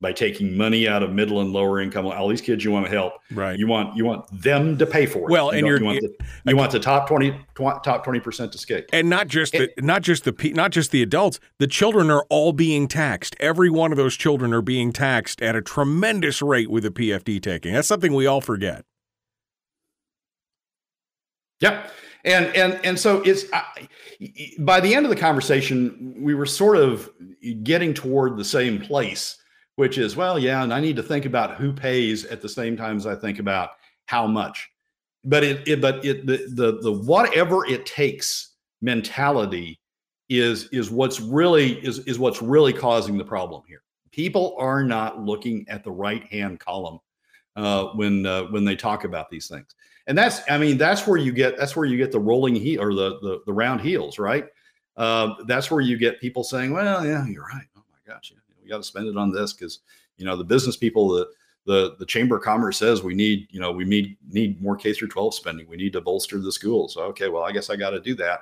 by taking money out of middle and lower income. All these kids you want to help. Right. You want you want them to pay for it. Well, you and you're, you want the, you want the top 20 top 20% to skate. And not just the not just the not just the adults, the children are all being taxed. Every one of those children are being taxed at a tremendous rate with the PFD taking. That's something we all forget. Yep. And and and so it's I, by the end of the conversation, we were sort of getting toward the same place which is, well, yeah, and I need to think about who pays at the same time as I think about how much. But it, it but it the, the the whatever it takes mentality is is what's really is is what's really causing the problem here. People are not looking at the right hand column uh, when uh, when they talk about these things, and that's I mean that's where you get that's where you get the rolling heel or the the, the round heels, right? Uh, that's where you get people saying, "Well, yeah, you're right. Oh my gosh, yeah, we got to spend it on this because you know the business people the the the chamber of commerce says we need you know we need need more k through 12 spending. We need to bolster the schools. Okay well i guess i got to do that.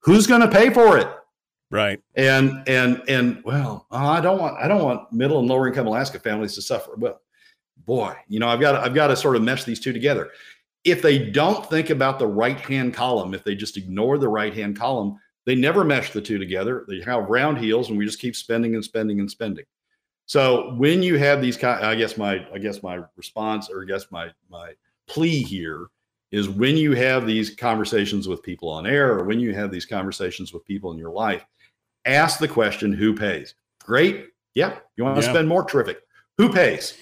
Who's going to pay for it? Right. And and and well uh, i don't want i don't want middle and lower income alaska families to suffer. Well boy you know i've got to, i've got to sort of mesh these two together. If they don't think about the right hand column if they just ignore the right hand column they never mesh the two together. They have round heels, and we just keep spending and spending and spending. So when you have these, I guess my, I guess my response, or I guess my my plea here is when you have these conversations with people on air, or when you have these conversations with people in your life, ask the question, "Who pays?" Great, yeah. You want to yeah. spend more? Terrific. Who pays?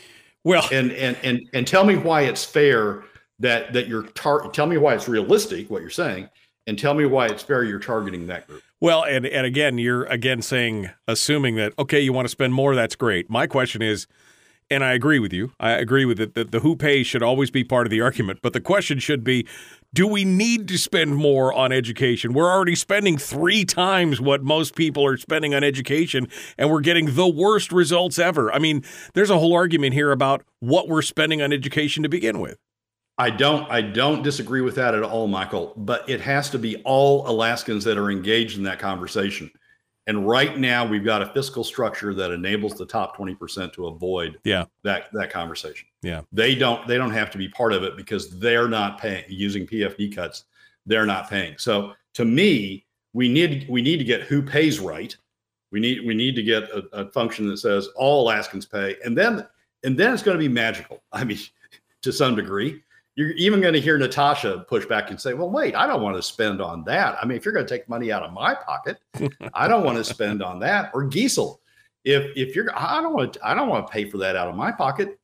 Well, and and and and tell me why it's fair that that you're tar- tell me why it's realistic what you're saying and tell me why it's fair you're targeting that group. Well, and and again, you're again saying assuming that okay, you want to spend more, that's great. My question is and I agree with you. I agree with it that the who pays should always be part of the argument, but the question should be do we need to spend more on education? We're already spending 3 times what most people are spending on education and we're getting the worst results ever. I mean, there's a whole argument here about what we're spending on education to begin with. I don't I don't disagree with that at all, Michael, but it has to be all Alaskans that are engaged in that conversation. And right now we've got a fiscal structure that enables the top 20% to avoid yeah. that that conversation. Yeah. They don't they don't have to be part of it because they're not paying using PFD cuts, they're not paying. So to me, we need we need to get who pays right. We need we need to get a, a function that says all Alaskans pay and then and then it's going to be magical. I mean, to some degree you're even going to hear Natasha push back and say, "Well, wait, I don't want to spend on that. I mean, if you're going to take money out of my pocket, I don't want to spend on that." Or Giessel, if if you're, I don't want, to, I don't want to pay for that out of my pocket.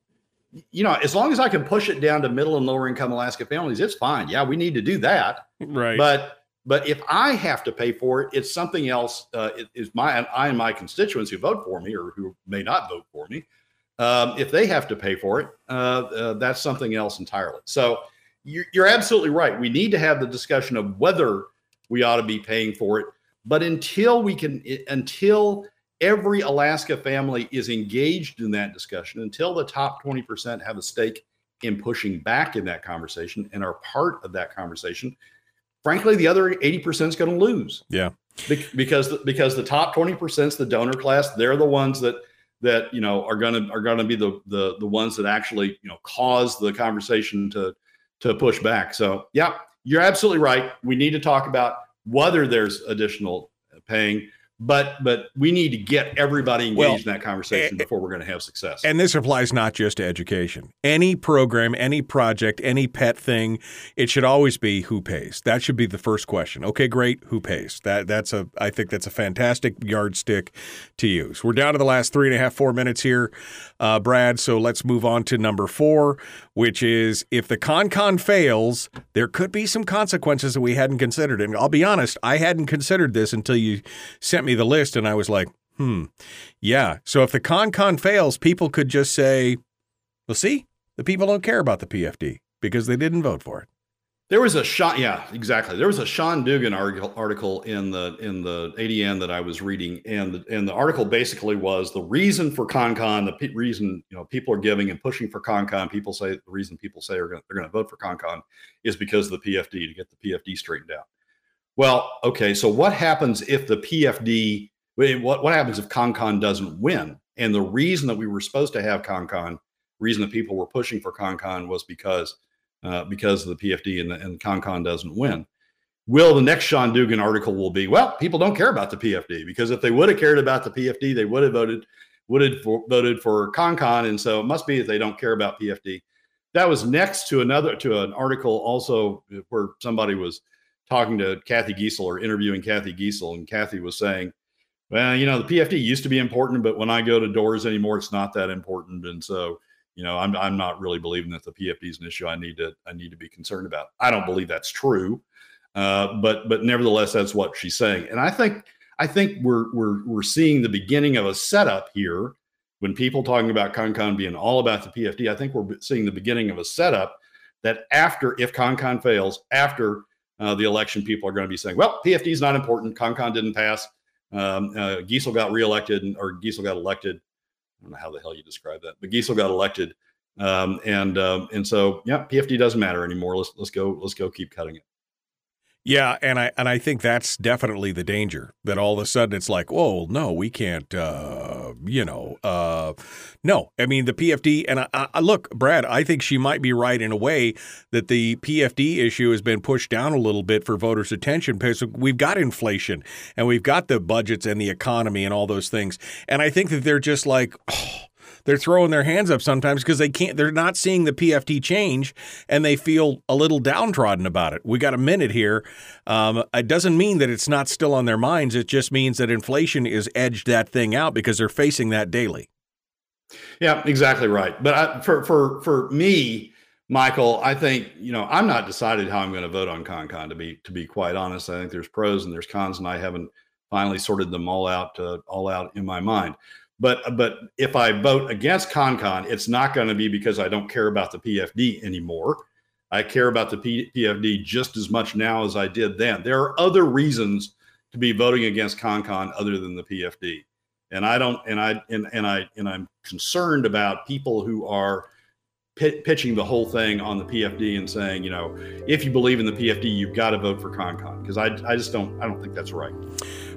You know, as long as I can push it down to middle and lower income Alaska families, it's fine. Yeah, we need to do that. Right. But but if I have to pay for it, it's something else. Uh, it, is my I and my constituents who vote for me or who may not vote for me um, if they have to pay for it, uh, uh, that's something else entirely. So you're, you're absolutely right. We need to have the discussion of whether we ought to be paying for it. But until we can, until every Alaska family is engaged in that discussion, until the top 20% have a stake in pushing back in that conversation and are part of that conversation, frankly, the other 80% is going to lose. Yeah. because, because the top 20% is the donor class. They're the ones that that you know are to are to be the the the ones that actually you know cause the conversation to to push back. So yeah, you're absolutely right. We need to talk about whether there's additional paying but but we need to get everybody engaged well, in that conversation before we're going to have success. And this applies not just to education. Any program, any project, any pet thing, it should always be who pays. That should be the first question. Okay, great, who pays? That that's a I think that's a fantastic yardstick to use. We're down to the last three and a half, four minutes here, uh, Brad. So let's move on to number four, which is if the con con fails, there could be some consequences that we hadn't considered. And I'll be honest, I hadn't considered this until you sent sent me the list and I was like, hmm, yeah. So if the con con fails, people could just say, well, see, the people don't care about the PFD because they didn't vote for it. There was a Sean, yeah, exactly. There was a Sean Dugan article in the in the ADN that I was reading, and the, and the article basically was the reason for ConCon, the reason you know people are giving and pushing for ConCon. People say the reason people say are gonna, they're going to vote for ConCon is because of the PFD to get the PFD straightened out. Well, okay, so what happens if the PFD? What what happens if ConCon doesn't win? And the reason that we were supposed to have ConCon, reason that people were pushing for ConCon was because uh, because of the PFD and, the, and ConCon doesn't win. Will the next Sean Dugan article will be, well, people don't care about the PFD because if they would have cared about the PFD, they would have voted would have voted for ConCon, and so it must be that they don't care about PFD. That was next to another to an article also where somebody was talking to Kathy Giessel or interviewing Kathy Giessel, and Kathy was saying, "Well, you know, the PFD used to be important, but when I go to doors anymore, it's not that important." And so you know, I'm I'm not really believing that the PFD is an issue I need to I need to be concerned about. I don't believe that's true, uh, but but nevertheless, that's what she's saying. And I think I think we're we're we're seeing the beginning of a setup here. When people talking about ConCon being all about the PFD, I think we're seeing the beginning of a setup that after if ConCon fails, after uh, the election, people are going to be saying, "Well, PFD is not important. ConCon didn't pass. Um, uh, Giessel got reelected, or Giessel got elected." I don't know how the hell you describe that, but Giessel got elected, um, and um, and so yeah, PFD doesn't matter anymore. Let's let's go let's go keep cutting it. Yeah, and I and I think that's definitely the danger that all of a sudden it's like, oh no, we can't, uh, you know, uh, no. I mean the PFD, and I, I, look, Brad, I think she might be right in a way that the PFD issue has been pushed down a little bit for voters' attention because we've got inflation and we've got the budgets and the economy and all those things, and I think that they're just like. Oh, they're throwing their hands up sometimes because they can't they're not seeing the PFD change and they feel a little downtrodden about it. We got a minute here. Um, it doesn't mean that it's not still on their minds. It just means that inflation is edged that thing out because they're facing that daily. Yeah, exactly right. But I, for for for me, Michael, I think you know I'm not decided how I'm going to vote on ConCon. To be to be quite honest, I think there's pros and there's cons, and I haven't finally sorted them all out uh, all out in my mind. But but if I vote against ConCon, it's not going to be because I don't care about the PFD anymore. I care about the P- PFD just as much now as I did then. There are other reasons to be voting against ConCon other than the PFD, and I don't. And I and, and I and I'm concerned about people who are pitching the whole thing on the PFD and saying, you know, if you believe in the PFD, you've got to vote for ConCon because I I just don't I don't think that's right.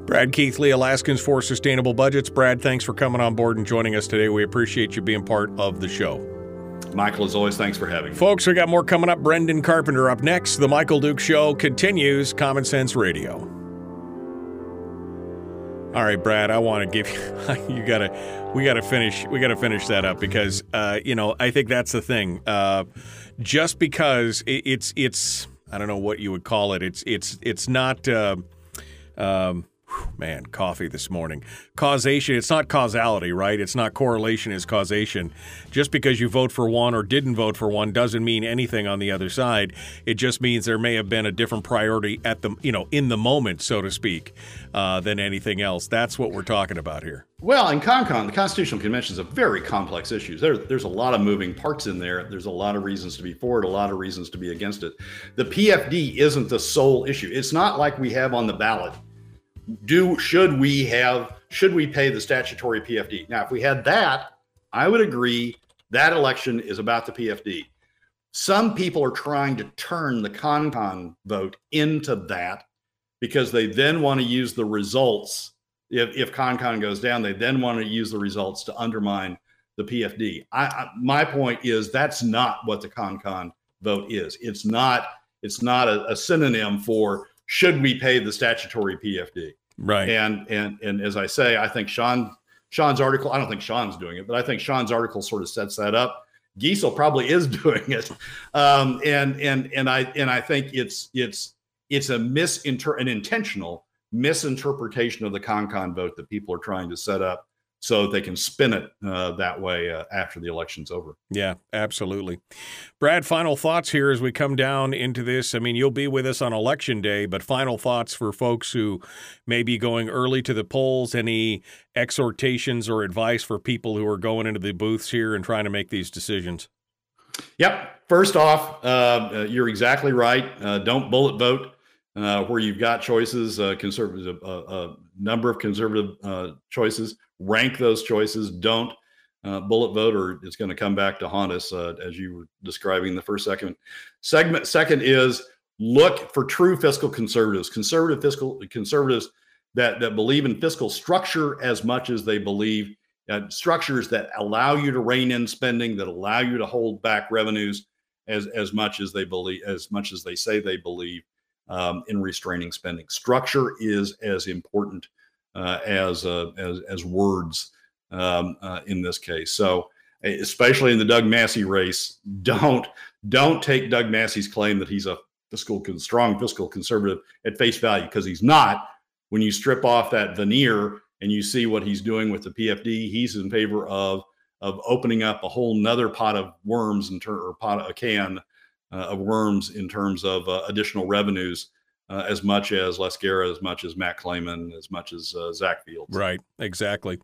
Brad Keithley, Alaskans for Sustainable Budgets. Brad, thanks for coming on board and joining us today. We appreciate you being part of the show. Michael, as always, thanks for having me. Folks, we got more coming up. Brendan Carpenter up next. The Michael Duke Show continues. Common Sense Radio. All right, Brad, I want to give you you got to we got to finish we got to finish that up because uh, you know, I think that's the thing. Uh, just because it, it's it's I don't know what you would call it. It's it's it's not uh, um, man, coffee this morning. Causation, it's not causality, right? It's not correlation is causation. Just because you vote for one or didn't vote for one doesn't mean anything on the other side. It just means there may have been a different priority at the, you know, in the moment, so to speak, uh, than anything else. That's what we're talking about here. Well, in ConCon, the Constitutional Convention is a very complex issue. There, there's a lot of moving parts in there. There's a lot of reasons to be for it, a lot of reasons to be against it. The PFD isn't the sole issue. It's not like we have on the ballot do should we have should we pay the statutory PFD? Now, if we had that, I would agree that election is about the PFD. Some people are trying to turn the ConCon vote into that because they then want to use the results. If, if ConCon goes down, they then want to use the results to undermine the PFD. I, I, my point is that's not what the ConCon vote is. It's not. It's not a, a synonym for should we pay the statutory PFD? Right. And and and as I say, I think Sean Sean's article. I don't think Sean's doing it, but I think Sean's article sort of sets that up. Giessel probably is doing it, um, and and and I and I think it's it's it's a misinter an intentional misinterpretation of the ConCon vote that people are trying to set up so that they can spin it uh, that way uh, after the election's over. Yeah, absolutely. Brad, final thoughts here as we come down into this. I mean, you'll be with us on election day, but final thoughts for folks who may be going early to the polls. Any exhortations or advice for people who are going into the booths here and trying to make these decisions? Yep. First off, uh, you're exactly right. Uh, don't bullet vote uh, where you've got choices, uh, conservative, uh, a number of conservative uh, choices. Rank those choices. Don't bullet vote, or it's going to come back to haunt us, as you were describing the first segment. Segment second is look for true fiscal conservatives, conservative fiscal conservatives that that believe in fiscal structure as much as they believe uh, structures that allow you to rein in spending, that allow you to hold back revenues as as much as they believe, as much as they say they believe um, in restraining spending. Structure is as important uh, as, uh, as as words um, uh, in this case. So, especially in the Doug Massey race, don't don't take Doug Massey's claim that he's a fiscal strong fiscal conservative at face value because he's not. When you strip off that veneer and you see what he's doing with the PFD, he's in favor of of opening up a whole nother pot of worms in ter- or pot a can uh, of worms in terms of uh, additional revenues uh, as much as Les Gara, as much as Matt Claman, as much as uh, Zach Fields. Right, exactly.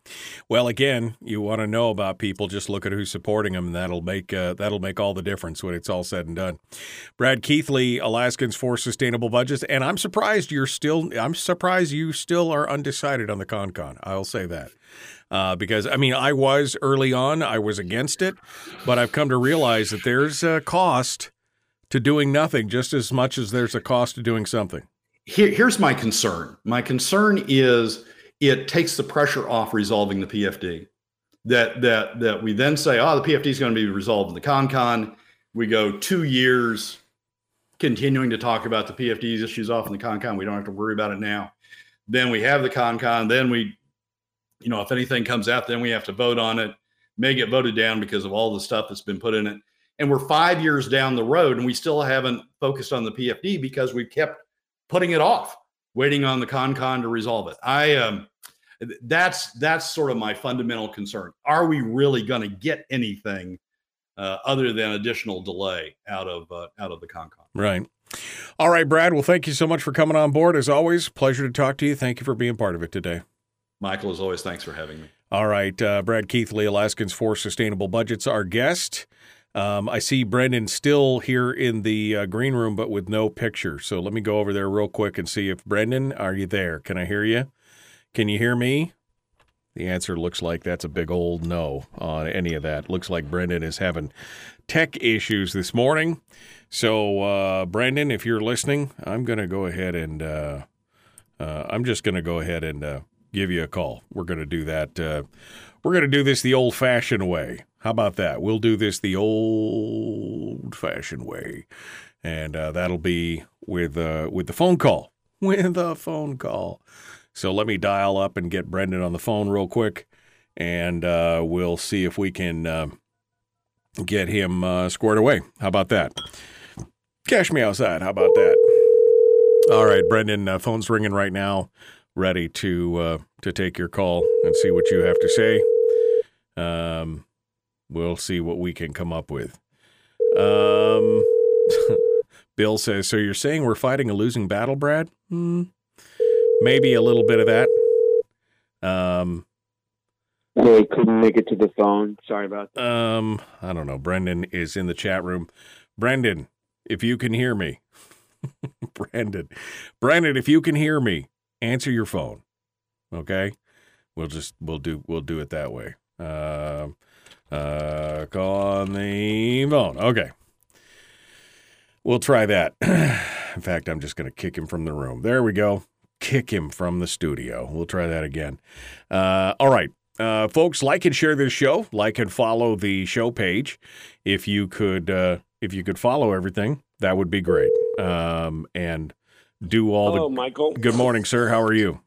Well, again, you want to know about people, just look at who's supporting them, and that'll make uh, that'll make all the difference when it's all said and done. Brad Keithley, Alaskans for Sustainable Budgets, and I'm surprised you're still. I'm surprised you still are undecided on the ConCon. I'll say that. Uh, because I mean, I was early on, I was against it, but I've come to realize that there's a cost to doing nothing just as much as there's a cost to doing something. Here, here's my concern. My concern is it takes the pressure off resolving the PFD. That that that we then say, oh, the PFD is going to be resolved in the ConCon. We go two years continuing to talk about the PFD's issues off in the ConCon. We don't have to worry about it now. Then we have the ConCon. Then we, you know, if anything comes out, then we have to vote on it. May get voted down because of all the stuff that's been put in it and we're five years down the road and we still haven't focused on the PFD because we've kept putting it off, waiting on the ConCon to resolve it. I um, that's that's sort of my fundamental concern. Are we really going to get anything uh, other than additional delay out of uh, out of the ConCon? Right. All right, Brad. Well, thank you so much for coming on board. As always, pleasure to talk to you. Thank you for being part of it today. Michael, as always, thanks for having me. All right, uh, Brad Keithley, Alaskans for Sustainable Budgets, our guest. Um, I see Brendan still here in the uh, green room, but with no picture. So let me go over there real quick and see if Brendan, are you there? Can I hear you? Can you hear me? The answer looks like that's a big old no on any of that. Looks like Brendan is having tech issues this morning. So, uh, Brendan, if you're listening, I'm going to go ahead and uh, uh, I'm just going to go ahead and uh, give you a call. We're going to do that. Uh, we're going to do this the old fashioned way. How about that? We'll do this the old fashioned way. And uh, that'll be with, uh, with the phone call. With a phone call. So let me dial up and get Brendan on the phone real quick. And uh, we'll see if we can uh, get him uh, squared away. How about that? Cash me outside. How about that? All right, Brendan, uh, phone's ringing right now ready to uh, to take your call and see what you have to say. Um, we'll see what we can come up with. Um, Bill says, "So you're saying we're fighting a losing battle, Brad? Hmm. Maybe a little bit of that." Um, I couldn't make it to the phone. Sorry about that. Um, I don't know. Brendan is in the chat room. Brendan, if you can hear me, Brendan, Brendan, if you can hear me, answer your phone. Okay, we'll just we'll do we'll do it that way. Uh, uh, call on the phone. Okay, we'll try that. In fact, I'm just going to kick him from the room. There we go. Kick him from the studio. We'll try that again. Uh, all right. Uh, folks, like and share this show. Like and follow the show page. If you could, uh, if you could follow everything, that would be great. Um, and do all Hello, the. Michael. Good morning, sir. How are you?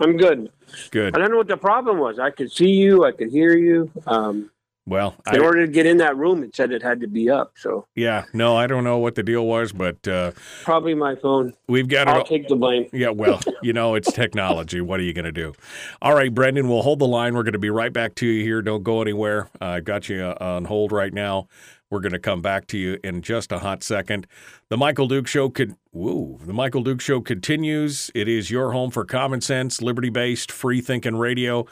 I'm good. Good. I don't know what the problem was. I could see you. I could hear you. Um, well, in I, order to get in that room, it said it had to be up. So yeah, no, I don't know what the deal was, but uh, probably my phone. We've got I'll it. take the blame. Yeah, well, you know, it's technology. What are you going to do? All right, Brendan, we'll hold the line. We're going to be right back to you here. Don't go anywhere. I uh, got you uh, on hold right now. We're going to come back to you in just a hot second. The Michael Duke Show could woo. The Michael Duke Show continues. It is your home for common sense, liberty-based, free-thinking radio.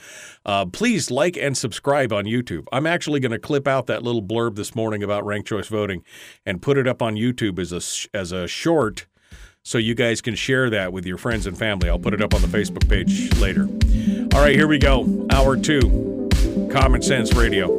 Uh, please like and subscribe on YouTube. I'm actually going to clip out that little blurb this morning about ranked choice voting and put it up on YouTube as a as a short so you guys can share that with your friends and family. I'll put it up on the Facebook page later. All right, here we go. Hour 2. Common Sense Radio.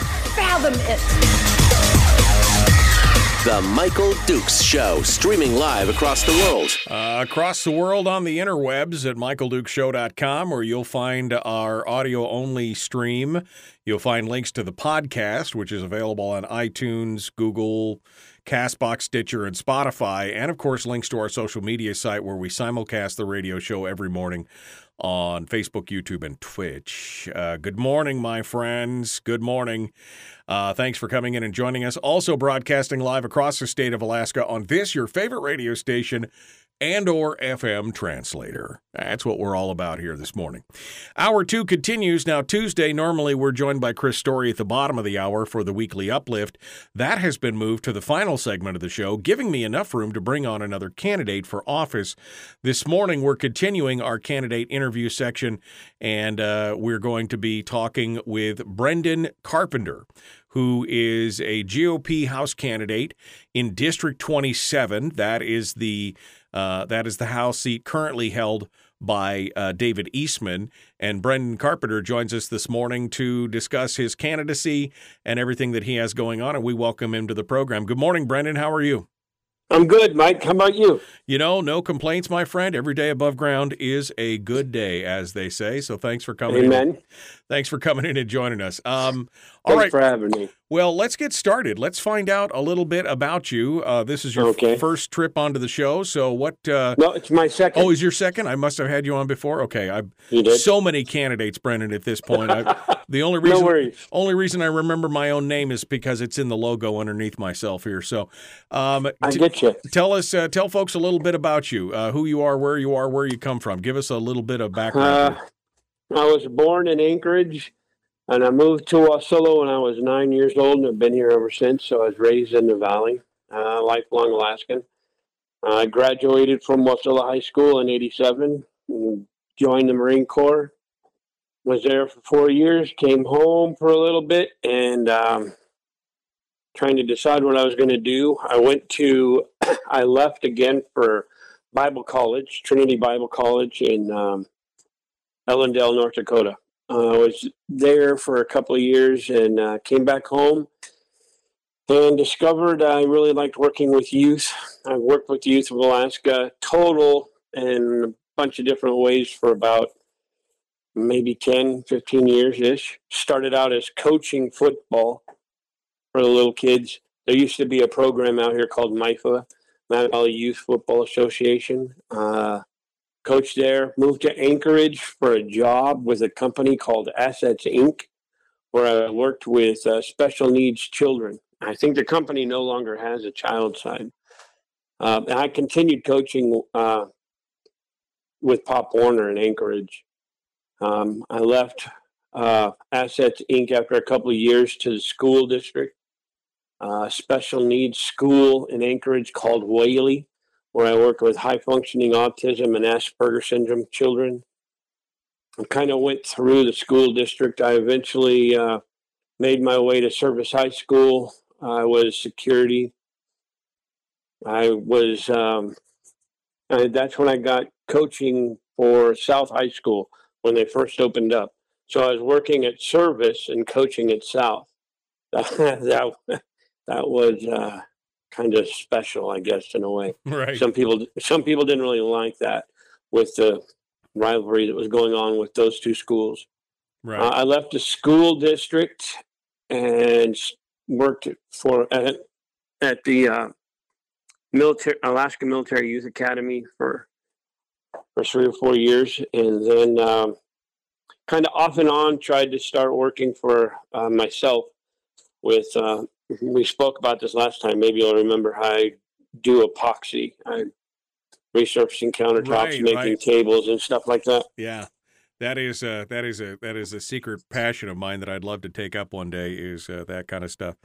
fathom it. The Michael Dukes Show, streaming live across the world. Uh, across the world on the interwebs at michaeldukeshow.com, where you'll find our audio only stream. You'll find links to the podcast, which is available on iTunes, Google, Castbox, Stitcher, and Spotify. And of course, links to our social media site where we simulcast the radio show every morning on Facebook, YouTube, and Twitch. Uh, good morning, my friends. Good morning. Uh, thanks for coming in and joining us. Also broadcasting live across the state of Alaska on this, your favorite radio station, and or FM translator. That's what we're all about here this morning. Hour two continues. Now, Tuesday, normally we're joined by Chris Story at the bottom of the hour for the weekly uplift. That has been moved to the final segment of the show, giving me enough room to bring on another candidate for office. This morning, we're continuing our candidate interview section, and uh, we're going to be talking with Brendan Carpenter who is a GOP House candidate in District 27. That is the uh, that is the House seat currently held by uh, David Eastman. And Brendan Carpenter joins us this morning to discuss his candidacy and everything that he has going on. And we welcome him to the program. Good morning, Brendan. How are you? I'm good, Mike. How about you? You know, no complaints, my friend. Every day above ground is a good day, as they say. So thanks for coming Amen. in. Thanks for coming in and joining us. Um, all Thanks right. for having me. Well, let's get started. Let's find out a little bit about you. Uh, this is your okay. first trip onto the show. So what? Uh, no, it's my second. Oh, is your second? I must have had you on before. Okay, I you did. so many candidates, Brendan. At this point, I, the only reason no only reason I remember my own name is because it's in the logo underneath myself here. So, um, I t- get you. Tell us, uh, tell folks a little bit about you, uh, who you are, where you are, where you come from. Give us a little bit of background. Uh, I was born in Anchorage and I moved to Wasilla when I was nine years old, and I've been here ever since. So I was raised in the valley, uh, lifelong Alaskan. I graduated from Wasilla High School in '87, and joined the Marine Corps. Was there for four years. Came home for a little bit, and um, trying to decide what I was going to do. I went to, I left again for Bible College, Trinity Bible College in um, Ellendale, North Dakota. I was there for a couple of years and uh, came back home and discovered I really liked working with youth. I've worked with youth of Alaska total in a bunch of different ways for about maybe 10, 15 years ish. Started out as coaching football for the little kids. There used to be a program out here called MIFA, Mount Valley Youth Football Association. Uh, coached there, moved to Anchorage for a job with a company called Assets Inc., where I worked with uh, special needs children. I think the company no longer has a child side. Uh, I continued coaching uh, with Pop Warner in Anchorage. Um, I left uh, Assets Inc. after a couple of years to the school district, uh, special needs school in Anchorage called Whaley where I work with high functioning autism and Asperger syndrome children. I kind of went through the school district. I eventually uh, made my way to Service High School, I was security. I was. Um, I, that's when I got coaching for South High School when they first opened up. So I was working at service and coaching at South. that that was uh, kind of special, I guess, in a way. Right. Some people some people didn't really like that with the rivalry that was going on with those two schools. Right. Uh, I left the school district and worked for at, at the uh, military Alaska Military Youth Academy for for three or four years, and then um, kind of off and on tried to start working for uh, myself. With uh, we spoke about this last time. Maybe you'll remember how I do epoxy. I resurfacing countertops, Right, making right. tables and stuff like that. Yeah. That is uh, that is a that is a secret passion of mine that I'd love to take up one day is uh, that kind of stuff.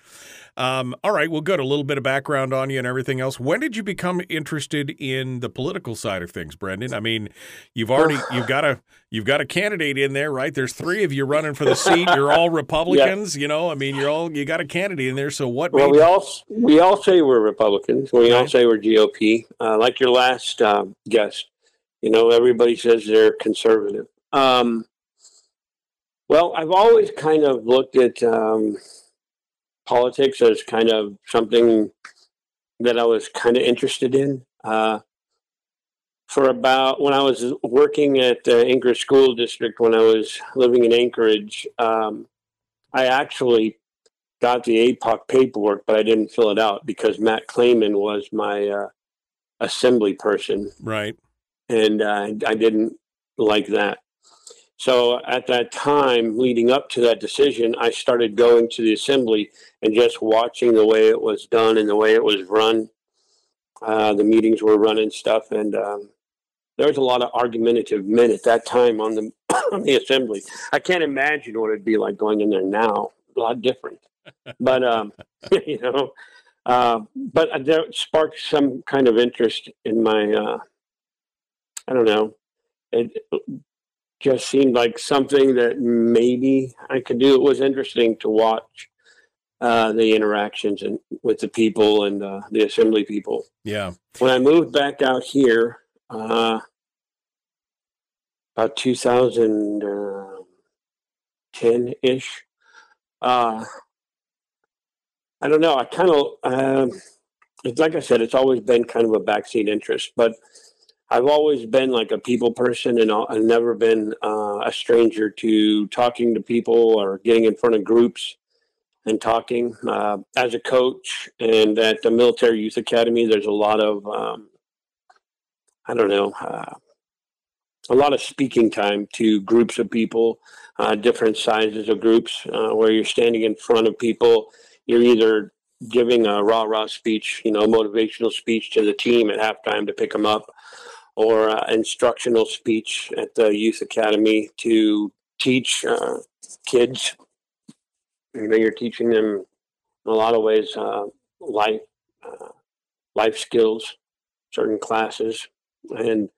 Um, all right, well, good. A little bit of background on you and everything else. When did you become interested in the political side of things, Brendan? I mean, you've already you've got a you've got a candidate in there, right? There's three of you running for the seat. You're all Republicans, you know. I mean, you're all you got a candidate in there. So what? Well, we all we all say we're Republicans. We all say we're GOP. Uh, like your last uh, guest, you know, everybody says they're conservative. Um, well, I've always kind of looked at um, politics as kind of something that I was kind of interested in. Uh, for about when I was working at the Anchorage School District, when I was living in Anchorage, um, I actually got the APOC paperwork, but I didn't fill it out because Matt Claman was my uh, assembly person, right? and uh, I didn't like that. So at that time, leading up to that decision, I started going to the assembly and just watching the way it was done and the way it was run. Uh, the meetings were run and stuff, and um, there was a lot of argumentative men at that time on the on the assembly. I can't imagine what it'd be like going in there now. A lot different, but um, you know, uh, but that sparked some kind of interest in my. Uh, I don't know. It just seemed like something that maybe I could do. It was interesting to watch uh, the interactions and with the people and uh, the assembly people. Yeah. When I moved back out here, uh, about 2010 ish, uh, I don't know. I kind of, um, like I said, it's always been kind of a backseat interest, but I've always been like a people person, and I've never been uh, a stranger to talking to people or getting in front of groups and talking. Uh, as a coach and at the Military Youth Academy, there's a lot of, um, I don't know, uh, a lot of speaking time to groups of people, uh, different sizes of groups, uh, where you're standing in front of people. You're either giving a rah rah speech, you know, motivational speech to the team at halftime to pick them up, or uh, instructional speech at the youth academy to teach uh, kids. You know, you're teaching them in a lot of ways uh, life uh, life skills, certain classes, and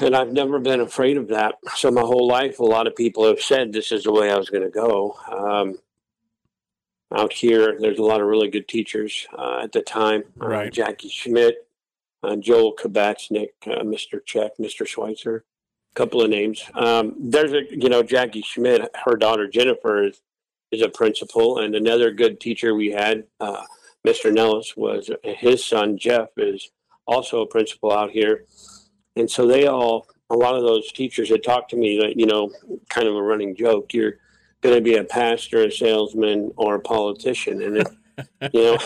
and I've never been afraid of that. So my whole life, a lot of people have said this is the way I was going to go. Um, out here, there's a lot of really good teachers uh, at the time. Uh, Right. Jackie Schmidt, uh, Joel Kabatsnik, uh, Mr. Check, Mr. Schweitzer, a couple of names. Um, there's a, you know, Jackie Schmidt, her daughter Jennifer is, is a principal, and another good teacher we had, uh, Mr. Nellis, was his son Jeff is also a principal out here. And so they all, a lot of those teachers had talked to me, that, you know, kind of a running joke. You're going to be a pastor, a salesman, or a politician, and it, you know,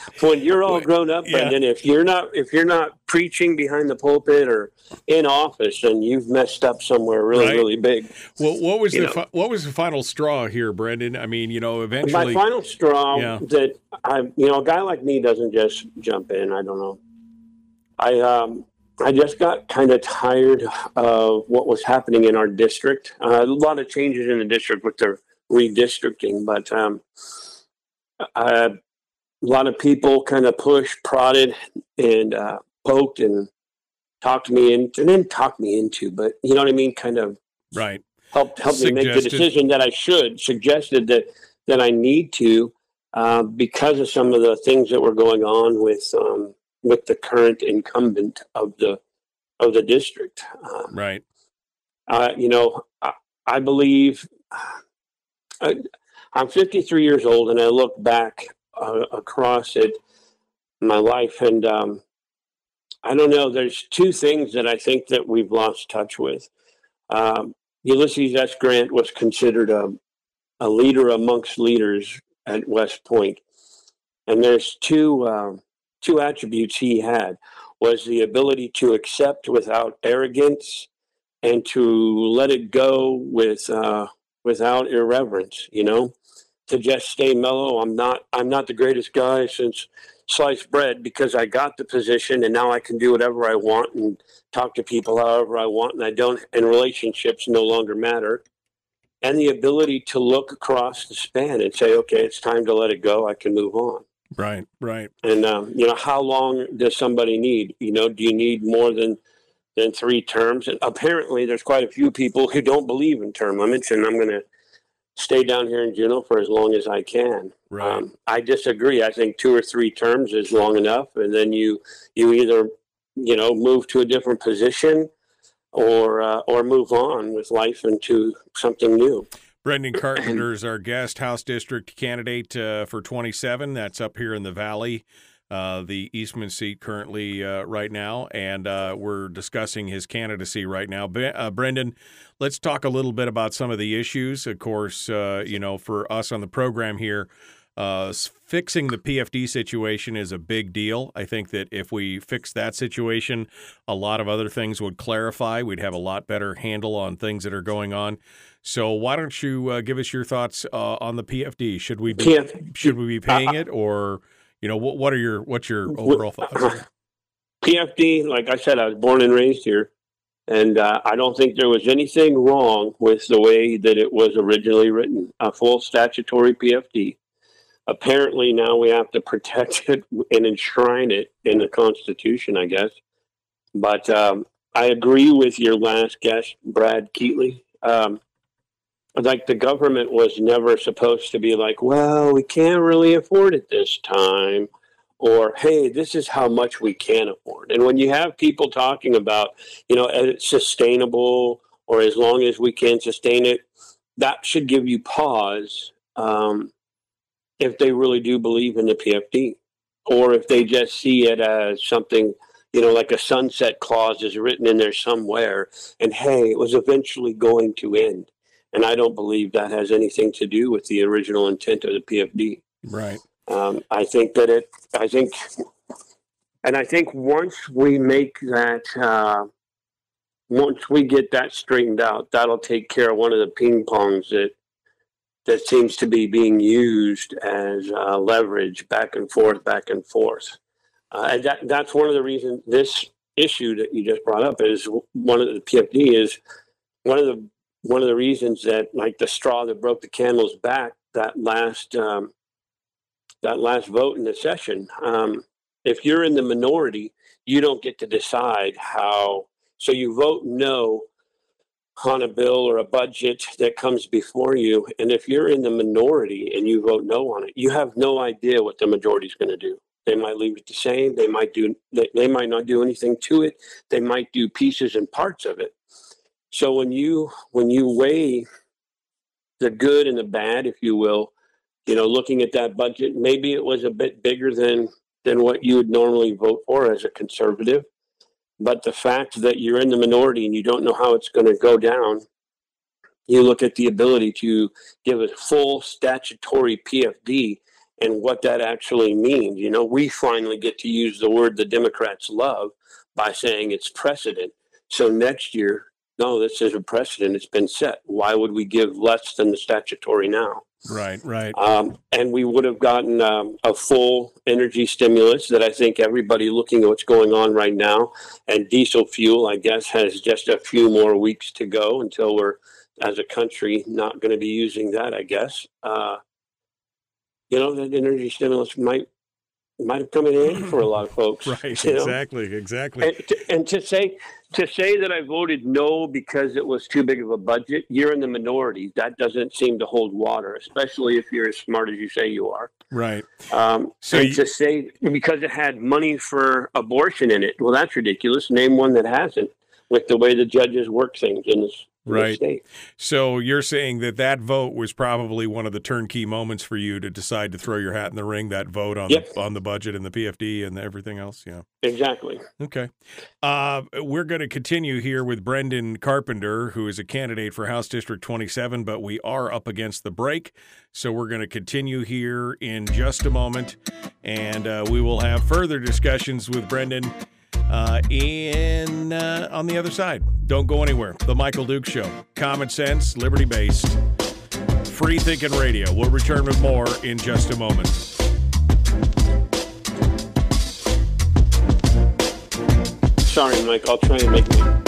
when you're all grown up, Yeah. Brendan, if you're not if you're not preaching behind the pulpit or in office, then you've messed up somewhere really, Right. really big. Well, what was You the fi- what was the final straw here, Brendan? I mean, you know, eventually. My final straw Yeah. that I, you know, a guy like me doesn't just jump in. I don't know. I um, I just got kind of tired of what was happening in our district. Uh, a lot of changes in the district with the redistricting, but um, I, a lot of people kind of pushed, prodded, and uh, poked and talked me into, and didn't talk me into, but you know what I mean, kind of right. helped helped me make the decision that I should suggested that that I need to uh, because of some of the things that were going on with um, with the current incumbent of the of the district. Um, right. Uh, you know, I, I believe I, am 53 years old, and I look back uh, across it my life, and um, I don't know. There's two things that I think that we've lost touch with. Um, Ulysses S. Grant was considered a a leader amongst leaders at West Point, and there's two uh, two attributes he had was the ability to accept without arrogance and to let it go with uh, without irreverence. You know, to just stay mellow. I'm not I'm not the greatest guy since sliced bread because I got the position and now I can do whatever I want and talk to people however I want and I don't and relationships no longer matter. And the ability to look across the span and say, okay, it's time to let it go. I can move on. Right, right. And um, you know, how long does somebody need? You know, do you need more than than three terms? And apparently, there's quite a few people who don't believe in term limits, and I'm going to stay down here in Juneau for as long as I can. Right. Um, I disagree. I think two or three terms is long enough, and then you you either you know move to a different position or uh, or move on with life into something new. Brendan Carpenter is our guest, House District candidate uh, for 27. That's up here in the Valley, uh, the Eastman seat currently uh, right now, and uh, we're discussing his candidacy right now. Uh, Brendan, let's talk a little bit about some of the issues. Of course, uh, you know, for us on the program here, uh, fixing the PFD situation is a big deal. I think that if we fix that situation, a lot of other things would clarify. We'd have a lot better handle on things that are going on. So why don't you uh, give us your thoughts uh, on the PFD? Should we be, should we be paying it, or you know what? What are your what's your overall thoughts? PFD, like I said, I was born and raised here, and uh, I don't think there was anything wrong with the way that it was originally written. A full statutory PFD apparently now we have to protect it and enshrine it in the Constitution, I guess. But um, I agree with your last guest, Brad Keithley. Um, like the government was never supposed to be like, well, we can't really afford it this time, or hey, this is how much we can afford. And when you have people talking about, you know, it's sustainable or as long as we can sustain it, that should give you pause. Um, if they really do believe in the PFD, or if they just see it as something, you know, like a sunset clause is written in there somewhere, and hey, it was eventually going to end. And I don't believe that has anything to do with the original intent of the PFD. Right. Um, I think that it, I think, and I think once we make that, uh, once we get that straightened out, that'll take care of one of the ping pongs that that seems to be being used as uh, leverage back and forth, back and forth. Uh, and that, that's one of the reasons this issue that you just brought up is one of the PFD is one of the one of the reasons that like the straw that broke the camel's back that last um, that last vote in the session. Um, if you're in the minority, you don't get to decide how. So you vote no on a bill or a budget that comes before you. And if you're in the minority and you vote no on it, you have no idea what the majority is going to do. They might leave it the same. They might do. They, they might not do anything to it. They might do pieces and parts of it. So when you when you weigh the good and the bad, if you will, you know, looking at that budget, maybe it was a bit bigger than than what you would normally vote for as a conservative. But the fact that you're in the minority and you don't know how it's going to go down, you look at the ability to give a full statutory PFD and what that actually means. You know, we finally get to use the word the Democrats love by saying it's precedent. So next year, no, this is a precedent. It's been set. Why would we give less than the statutory now? Right, right. Um, and we would have gotten um, a full energy stimulus that I think everybody looking at what's going on right now, and diesel fuel, I guess, has just a few more weeks to go until we're, as a country, not going to be using that, I guess. Uh, you know, that energy stimulus might might have come in handy for a lot of folks. right. Exactly. Know? Exactly. And to, and to say to say that I voted no because it was too big of a budget, you're in the minority. That doesn't seem to hold water, especially if you're as smart as you say you are. Right. Um, so you, to say because it had money for abortion in it, well, that's ridiculous. Name one that hasn't. With the way the judges work things in this right. So you're saying that that vote was probably one of the turnkey moments for you to decide to throw your hat in the ring. That vote on yep. the on the budget and the PFD and everything else. Yeah, exactly. Okay, uh, we're going to continue here with Brendan Carpenter, who is a candidate for House District 27, but we are up against the break, so we're going to continue here in just a moment, and uh, we will have further discussions with Brendan uh, in uh, on the other side. Don't go anywhere. The Michael Duke Show. Common sense, liberty based, free thinking radio. We'll return with more in just a moment. Sorry, Mike. I'll try and make it.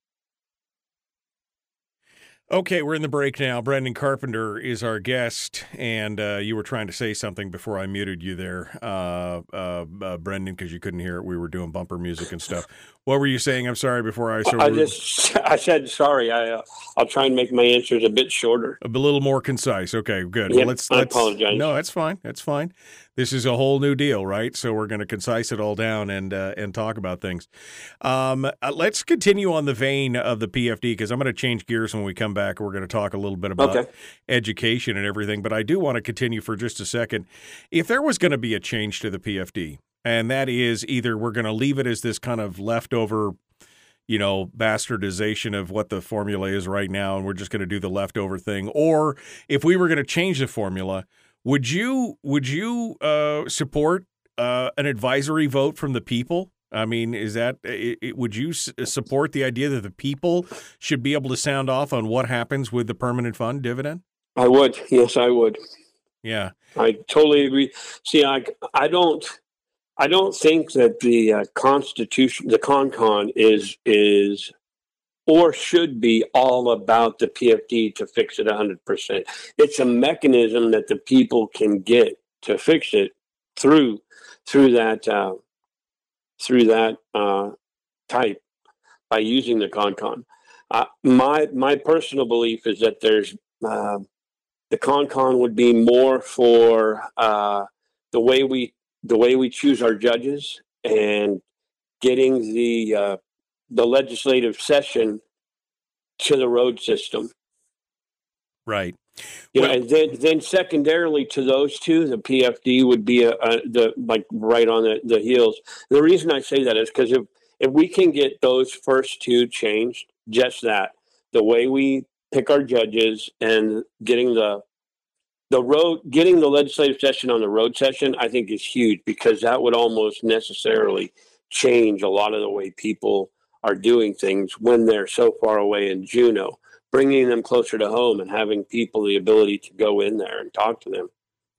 Okay, we're in the break now. Brendan Carpenter is our guest, and uh, you were trying to say something before I muted you there, uh, uh, uh Brendan, because you couldn't hear it. We were doing bumper music and stuff. What were you saying? I'm sorry. Before I, so I just I said sorry. I uh, I'll try and make my answers a bit shorter, a little more concise. Okay, good. Yep, well, let's, let's. I apologize. No, that's fine. That's fine this is a whole new deal, right? So we're going to concise it all down and uh, and talk about things. Um, uh, let's continue on the vein of the PFD because I'm going to change gears when we come back. We're going to talk a little bit about okay. education and everything, but I do want to continue for just a second. If there was going to be a change to the PFD, and that is either we're going to leave it as this kind of leftover you know, bastardization of what the formula is right now, and we're just going to do the leftover thing. Or if we were going to change the formula, would you would you uh, support uh, an advisory vote from the people? I mean, is that it, it, would you s- support the idea that the people should be able to sound off on what happens with the permanent fund dividend? I would. Yes, I would. Yeah, I totally agree. See, I I don't I don't think that the uh, Constitution, the CONCON, is is or should be all about the PFD to fix it 100%. It's a mechanism that the people can get to fix it through through that uh, through that uh, type by using the CONCON. Uh, my my personal belief is that there's uh, the CONCON would be more for uh, the way we the way we choose our judges and getting the uh, the legislative session to the road system. Right. You well, know, and then then secondarily to those two, the PFD would be a, a, the like right on the, the heels. The reason I say that is because if if we can get those first two changed, just that the way we pick our judges and getting the the road getting the legislative session on the road session, I think is huge because that would almost necessarily change a lot of the way people are doing things when they're so far away in Juneau, bringing them closer to home and having people the ability to go in there and talk to them.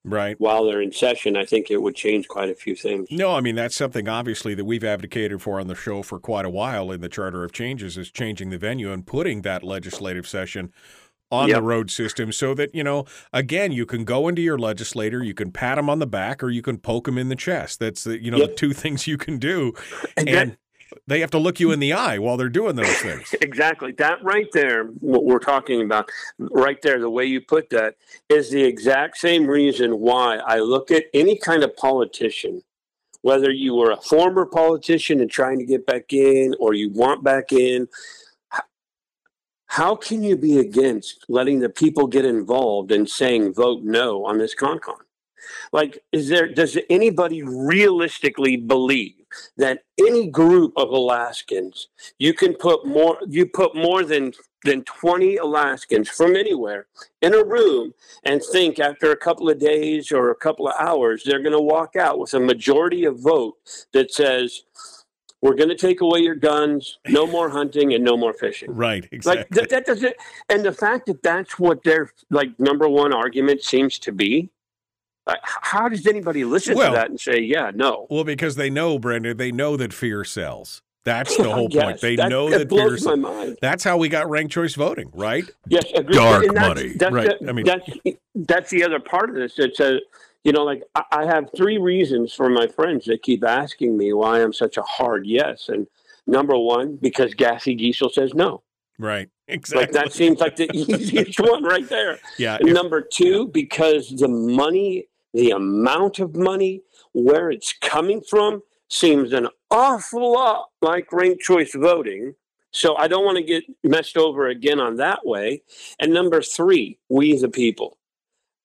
Right. While they're in session, I think it would change quite a few things. No, I mean, that's something obviously that we've advocated for on the show for quite a while in the Charter of Changes is changing the venue and putting that legislative session on yep. the road system so that, you know, again, you can go into your legislator, you can pat him on the back or you can poke him in the chest. That's the, you know, yep. the two things you can do. And, and that, they have to look you in the eye while they're doing those things. exactly. That right there, what we're talking about, right there, the way you put that is the exact same reason why I look at any kind of politician, whether you were a former politician and trying to get back in or you want back in. How can you be against letting the people get involved and saying vote no on this con con? Like, is there, does anybody realistically believe that any group of Alaskans, you can put more, you put more than than 20 Alaskans from anywhere in a room and think after a couple of days or a couple of hours, they're going to walk out with a majority of vote that says, we're going to take away your guns, no more hunting, and no more fishing. Right, exactly. Like that, that doesn't, and the fact that that's what their like number one argument seems to be. Uh, how does anybody listen Well- to that and say, "Yeah, no"? Well, because they know, Brendan, they know that fear sells. That's the whole point. They that- know that that fear blows my sells. mind. That's how we got ranked choice voting, right? Yes, agreed. Dark And that's, money. That's Right. The, I mean- that's that's the other part of this. It's a, you know, like I, I have three reasons for my friends that keep asking me why I'm such a hard yes. And number one, because Gassy Giessel says no. Right. Exactly. Like that seems like the easiest one right there. Yeah. If- number two, because the money, the amount of money, where it's coming from, seems an awful lot like ranked choice voting. So I don't want to get messed over again on that way. And number three, we the people.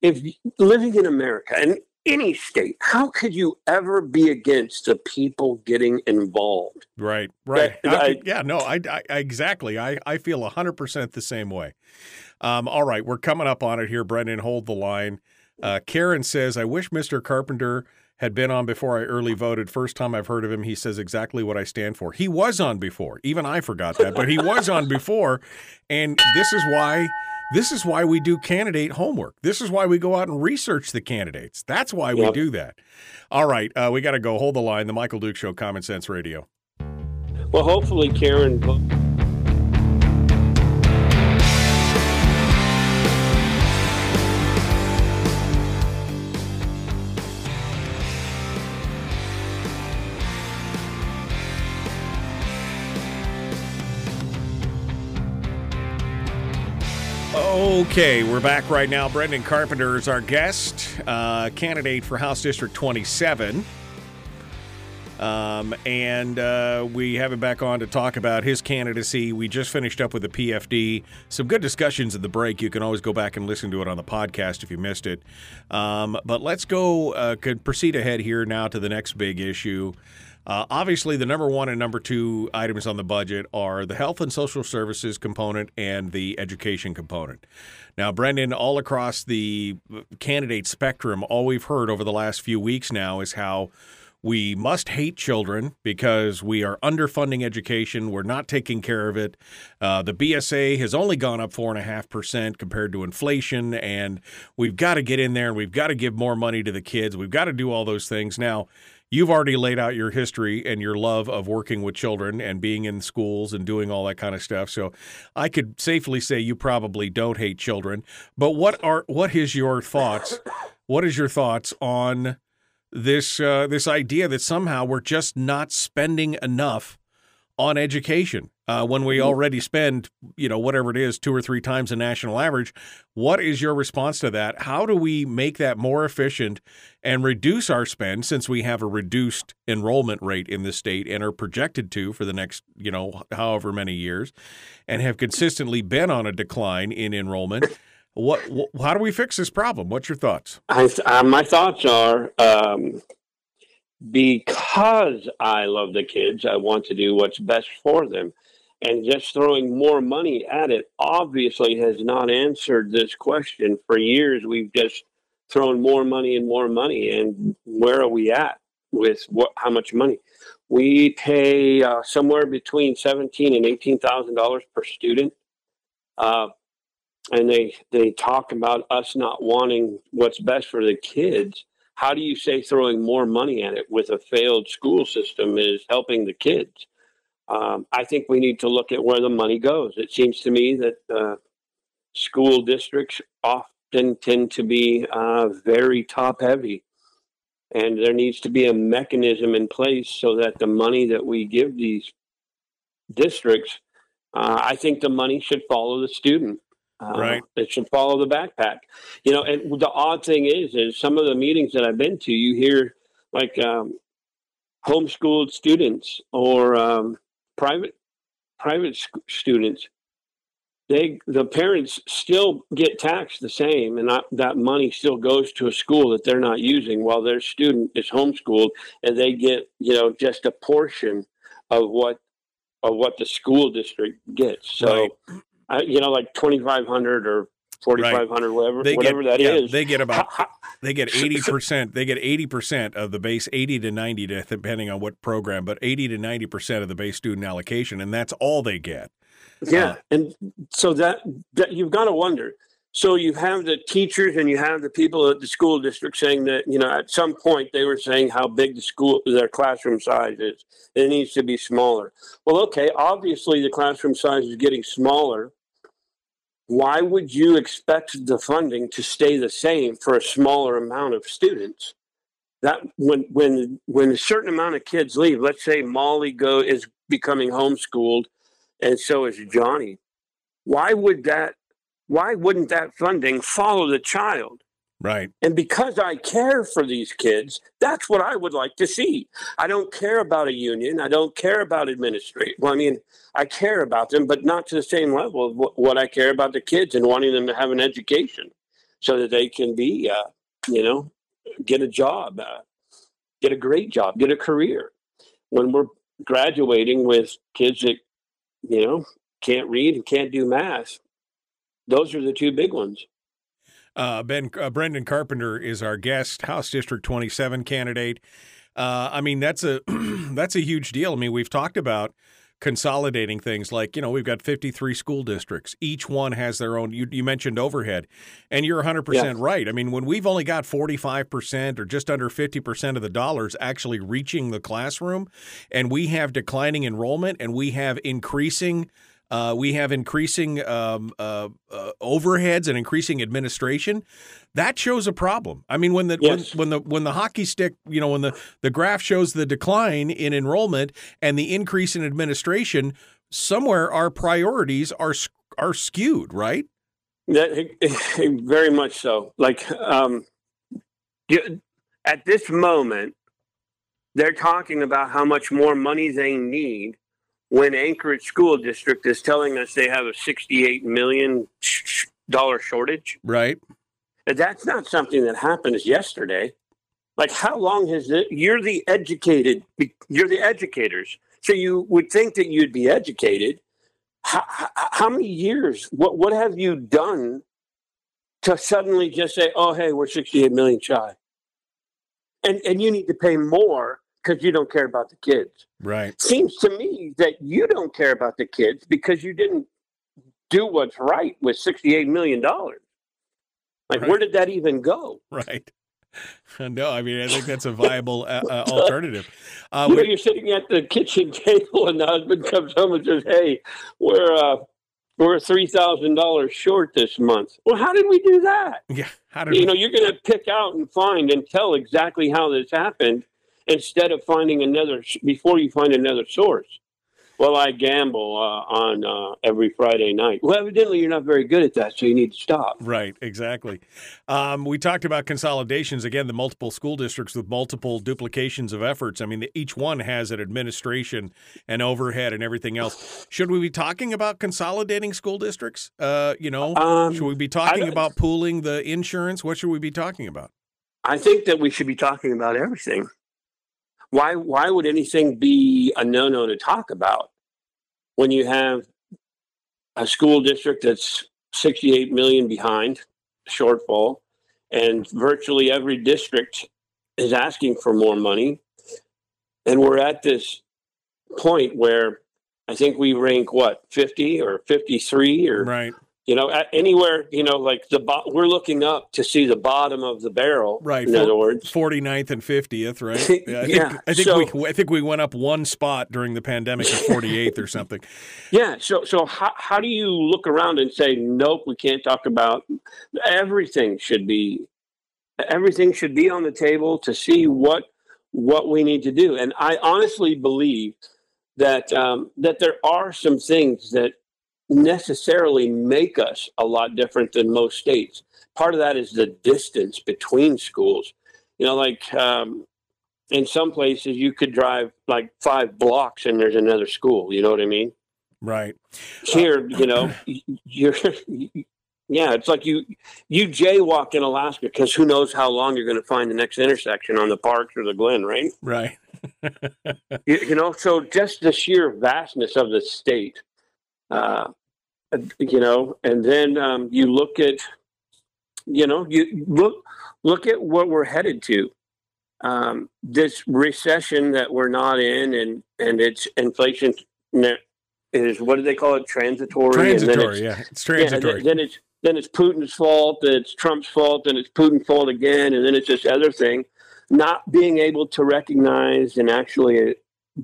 If living in America and any state, how could you ever be against the people getting involved? Right, right. That- I- I- yeah, no, I, I exactly. I, I feel hundred percent the same way. Um, all right, we're coming up on it here, Brendan. Hold the line. Uh, Karen says, "I wish Mr. Carpenter had been on before I early voted. First time I've heard of him. He says exactly what I stand for. He was on before. Even I forgot that, but he was on before, and this is why." This is why we do candidate homework. This is why we go out and research the candidates. That's why we do that. All right, uh, we got to go. Hold the line. The Michael Duke Show, Common Sense Radio. Well, hopefully, Karen. Okay, we're back right now. Brendan Carpenter is our guest, uh, candidate for House District 27. Um, and uh, we have him back on to talk about his candidacy. We just finished up with the PFD. Some good discussions at the break. You can always go back and listen to it on the podcast if you missed it. Um, but let's go, uh, could proceed ahead here now to the next big issue. Uh, obviously, the number one and number two items on the budget are the health and social services component and the education component. Now, Brendan, all across the candidate spectrum, all we've heard over the last few weeks now is how we must hate children because we are underfunding education. We're not taking care of it. Uh, the BSA has only gone up four and a half percent compared to inflation, and we've got to get in there and we've got to give more money to the kids. We've got to do all those things. Now, you've already laid out your history and your love of working with children and being in schools and doing all that kind of stuff. So, I could safely say you probably don't hate children. But what are what is your thoughts? What is your thoughts on? this uh, this idea that somehow we're just not spending enough on education uh, when we already spend you know whatever it is two or three times the national average. What is your response to that? How do we make that more efficient and reduce our spend since we have a reduced enrollment rate in the state and are projected to for the next you know however many years and have consistently been on a decline in enrollment? What, wh- how do we fix this problem? What's your thoughts? I, uh, my thoughts are um, because I love the kids, I want to do what's best for them. And just throwing more money at it obviously has not answered this question. For years, we've just thrown more money and more money. And where are we at with what? How much money? We pay uh, somewhere between seventeen and eighteen thousand dollars per student. Uh, and they they talk about us not wanting what's best for the kids how do you say throwing more money at it with a failed school system is helping the kids um, i think we need to look at where the money goes it seems to me that uh, school districts often tend to be uh, very top heavy and there needs to be a mechanism in place so that the money that we give these districts uh, i think the money should follow the student uh, Right. It should follow the backpack. You know, and the odd thing is, is some of the meetings that I've been to, you hear like um, homeschooled students or um, private private students. They the parents still get taxed the same, and that, that money still goes to a school that they're not using, while their student is homeschooled, and they get you know just a portion of what of what the school district gets. So Right. uh, you know, like twenty five hundred or forty five hundred, whatever, They whatever get, that yeah, is. They get about they get 80% They get eighty percent of the base, eighty to ninety, to, depending on what program, but eighty to ninety percent of the base student allocation, and that's all they get. Yeah, uh, and so that, that you've got to wonder. So you have the teachers and you have the people at the school district saying that you know at some point they were saying how big the school their classroom size is. It needs to be smaller. Well, okay, obviously the classroom size is getting smaller. Why would you expect the funding to stay the same for a smaller amount of students? That when when when a certain amount of kids leave, let's say Molly go is becoming homeschooled and so is Johnny. Why would that? Why wouldn't that funding follow the child? Right. And because I care for these kids, that's what I would like to see. I don't care about a union. I don't care about administration. Well, I mean, I care about them, but not to the same level of what, I care about the kids and wanting them to have an education so that they can be, uh, you know, get a job, uh, get a great job, get a career. When we're graduating with kids that, you know, can't read and can't do math, those are the two big ones. Uh, ben uh, Brendan Carpenter is our guest, House District 27 candidate. Uh, I mean, that's a that's a huge deal. I mean, we've talked about consolidating things like you know we've got 53 school districts each one has their own you, you mentioned overhead and you're 100% Yeah. right i mean when we've only got 45% or just under 50% of the dollars actually reaching the classroom and we have declining enrollment and we have increasing uh, we have increasing um, uh, uh, overheads and increasing administration. That shows a problem. I mean, when the Yes. when, when the when the hockey stick, you know, when the the graph shows the decline in enrollment and the increase in administration, somewhere our priorities are are skewed, right? That very much so. Like um, you, at this moment, they're talking about how much more money they need when Anchorage School District is telling us they have a sixty-eight million dollar shortage. Right. That's not something that happens yesterday. Like, how long has it? You're the educated. You're the educators. So you would think that you'd be educated. How, how, how many years? What what have you done to suddenly just say, "Oh, hey, we're 68 million shy," and and you need to pay more because you don't care about the kids? Right. Seems to me that you don't care about the kids because you didn't do what's right with 68 million dollars. Like, Right. where did that even go? Right. No, I mean I think that's a viable uh, uh, alternative. Uh, you know, you're sitting at the kitchen table, and the husband comes home and says, "Hey, we're uh, we're three thousand dollars short this month." Well, how did we do that? yeah. How did You we- know, you're going to pick out and find and tell exactly how this happened instead of finding another before you find another source. Well, I gamble uh, on uh, every Friday night. Well, evidently you're not very good at that, so you need to stop. Right, exactly. Um, we talked about consolidations again. The multiple school districts with multiple duplications of efforts. I mean, the, each one has an administration and overhead and everything else. Should we be talking about consolidating school districts? Uh, you know, Um, should we be talking about pooling the insurance? What should we be talking about? I think that we should be talking about everything. Why why would anything be a no no to talk about when you have a school district that's 68 million behind shortfall and virtually every district is asking for more money? And we're at this point where I think we rank what 50 or 53 or Right, you know at anywhere you know like the bo- we're looking up to see the bottom of the barrel right. in other words 49th and 50th, right? I think, Yeah, I think so- we I think we went up one spot during the pandemic to 48th or something. yeah so so how, how do you look around and say nope we can't talk about everything should be everything should be on the table to see what what we need to do and i honestly believe that um, that there are some things that necessarily make us a lot different than most states part of that is the distance between schools you know like um, in some places you could drive like five blocks and there's another school you know what i mean Right. here you know you're yeah it's like you you jaywalk in alaska because who knows how long you're going to find the next intersection on the parks or the Glenn right Right. you, you know so just the sheer vastness of the state uh, you know, and then um, you look at, you know, you look look at what we're headed to. Um, this recession that we're not in, and and it's inflation is what do they call it? Transitory. Transitory, yeah, it's transitory. Yeah, then it's then it's Putin's fault, then it's Trump's fault, then it's Putin's fault again, and then it's this other thing. Not being able to recognize and actually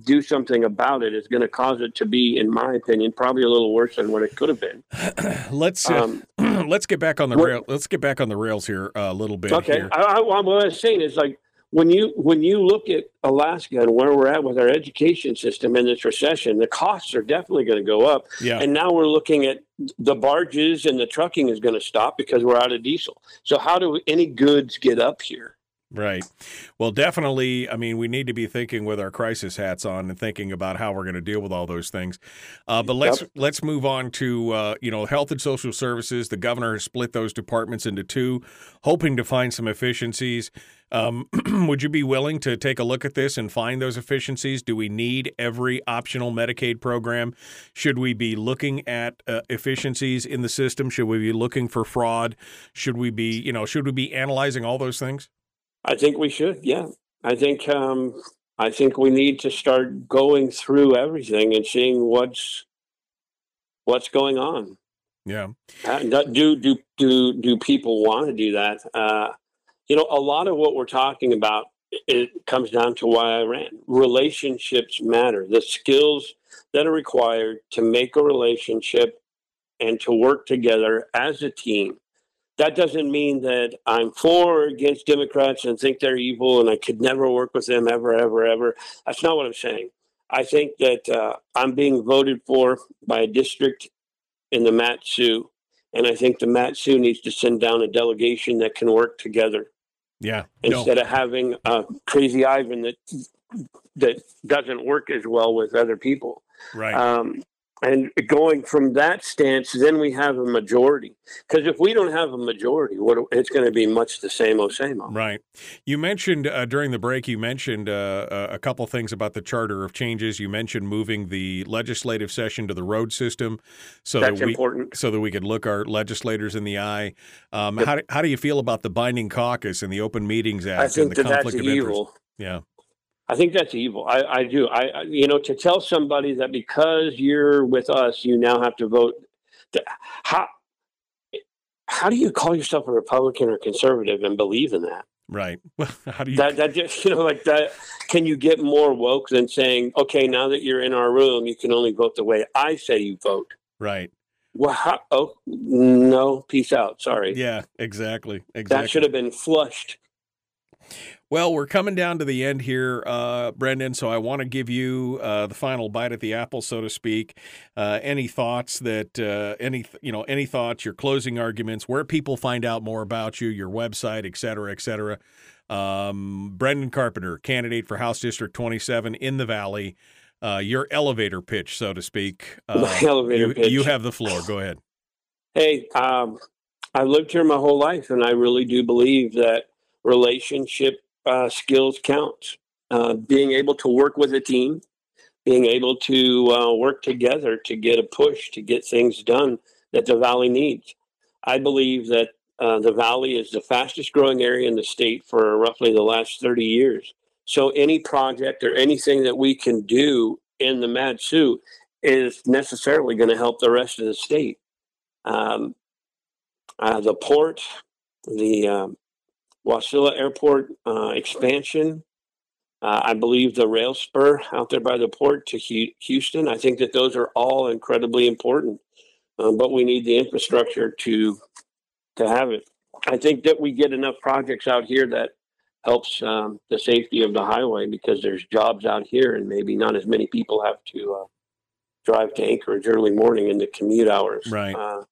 do something about it is going to cause it to be, in my opinion, probably a little worse than what it could have been. let's uh, um, let's get back on the rail. Let's get back on the rails here a little bit. Okay, I, I, what I was saying is like when you when you look at Alaska and where we're at with our education system in this recession, the costs are definitely going to go up. Yeah. And now we're looking at the barges and the trucking is going to stop because we're out of diesel. So how do any goods get up here? Right. Well, definitely. I mean, we need to be thinking with our crisis hats on and thinking about how we're going to deal with all those things. Uh, but let's yep. let's move on to uh, you know health and social services. The governor has split those departments into two, hoping to find some efficiencies. Um, would you be willing to take a look at this and find those efficiencies? Do we need every optional Medicaid program? Should we be looking at uh, efficiencies in the system? Should we be looking for fraud? Should we be you know should we be analyzing all those things? I think we should. Yeah, I think um, I think we need to start going through everything and seeing what's what's going on. Yeah. Uh, do do do do people want to do that? Uh, you know, a lot of what we're talking about it comes down to why I ran. Relationships matter. The skills that are required to make a relationship and to work together as a team that doesn't mean that I'm for or against Democrats and think they're evil and I could never work with them ever, ever, ever. That's not what I'm saying. I think that uh, I'm being voted for by a district in the Mat-Su, and I think the Mat-Su needs to send down a delegation that can work together. Yeah. Instead no. of having a crazy Ivan that that doesn't work as well with other people. Right. Um, and going from that stance, then we have a majority. Because if we don't have a majority, what it's going to be much the same old same. Right. You mentioned uh, during the break. You mentioned uh, a couple things about the charter of changes. You mentioned moving the legislative session to the road system, so that's that we important. so that we could look our legislators in the eye. Um, Yep. how, do, how do you feel about the binding caucus and the Open Meetings Act and the conflict of interest? Yeah. I think that's evil. I, I do. I, I, you know, to tell somebody that because you're with us, you now have to vote. How how do you call yourself a Republican or conservative and believe in that? Right. Well, how do you? That that just you know like that. Can you get more woke than saying, okay, now that you're in our room, you can only vote the way I say you vote? right. Well, how, oh no, peace out. Sorry, Yeah. Exactly. Exactly. that should have been flushed. Well, we're coming down to the end here, uh, Brendan. So I want to give you uh, the final bite at the apple, so to speak. Uh, any thoughts that uh, any you know any thoughts, your closing arguments, where people find out more about you, your website, et cetera, et cetera. Um, Brendan Carpenter, candidate for House District 27 in the Valley. Uh, your elevator pitch, so to speak. Uh, My elevator you, pitch. You have the floor. Go ahead. Hey, um, I've lived here my whole life, and I really do believe that relationship uh, skills count. Uh, being able to work with a team, being able to uh, work together to get a push to get things done that the Valley needs. I believe that uh, the Valley is the fastest growing area in the state for roughly the last 30 years. So any project or anything that we can do in the Mat-Su is necessarily going to help the rest of the state. Um, uh, the port, the um, Wasilla Airport uh, expansion. Uh, I believe the rail spur out there by the port to Houston. I think that those are all incredibly important, um, but we need the infrastructure to to have it. I think that we get enough projects out here that helps um, the safety of the highway because there's jobs out here and maybe not as many people have to uh, drive to Anchorage early morning in the commute hours. Right. Uh,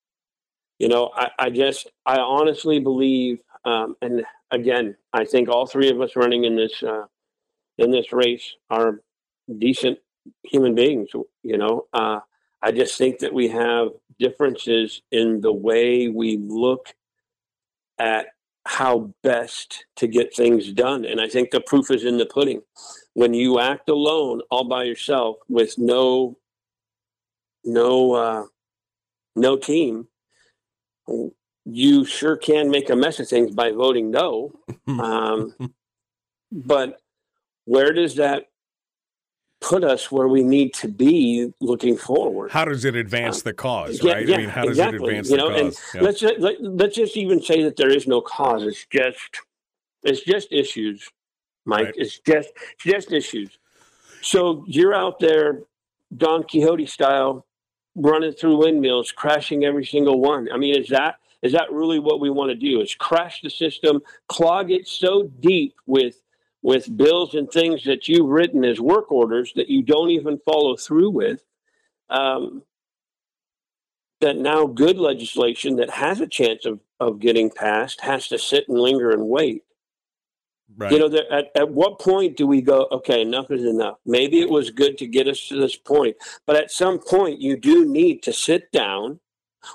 you know, I, I just, I honestly believe, um, and again, I think all three of us running in this, uh, in this race are decent human beings. You know, uh, I just think that we have differences in the way we look at how best to get things done. And I think the proof is in the pudding. When you act alone, all by yourself, with no, no, uh, no team, you sure can make a mess of things by voting no. Um, but where does that put us where we need to be looking forward? How does it advance um, the cause, right? Yeah, I mean, how does exactly. it advance you the know, cause? And yeah. let's let, let's just even say that there is no cause. It's just it's just issues, Mike. Right. It's just it's just issues. So you're out there, Don Quixote style, running through windmills, crashing every single one. I mean, is that is that really what we want to do? Is crash the system, clog it so deep with with bills and things that you've written as work orders that you don't even follow through with. Um, that now good legislation that has a chance of, of getting passed has to sit and linger and wait. Right. You know, there, at, at what point do we go, okay, enough is enough? Maybe it was good to get us to this point, but at some point you do need to sit down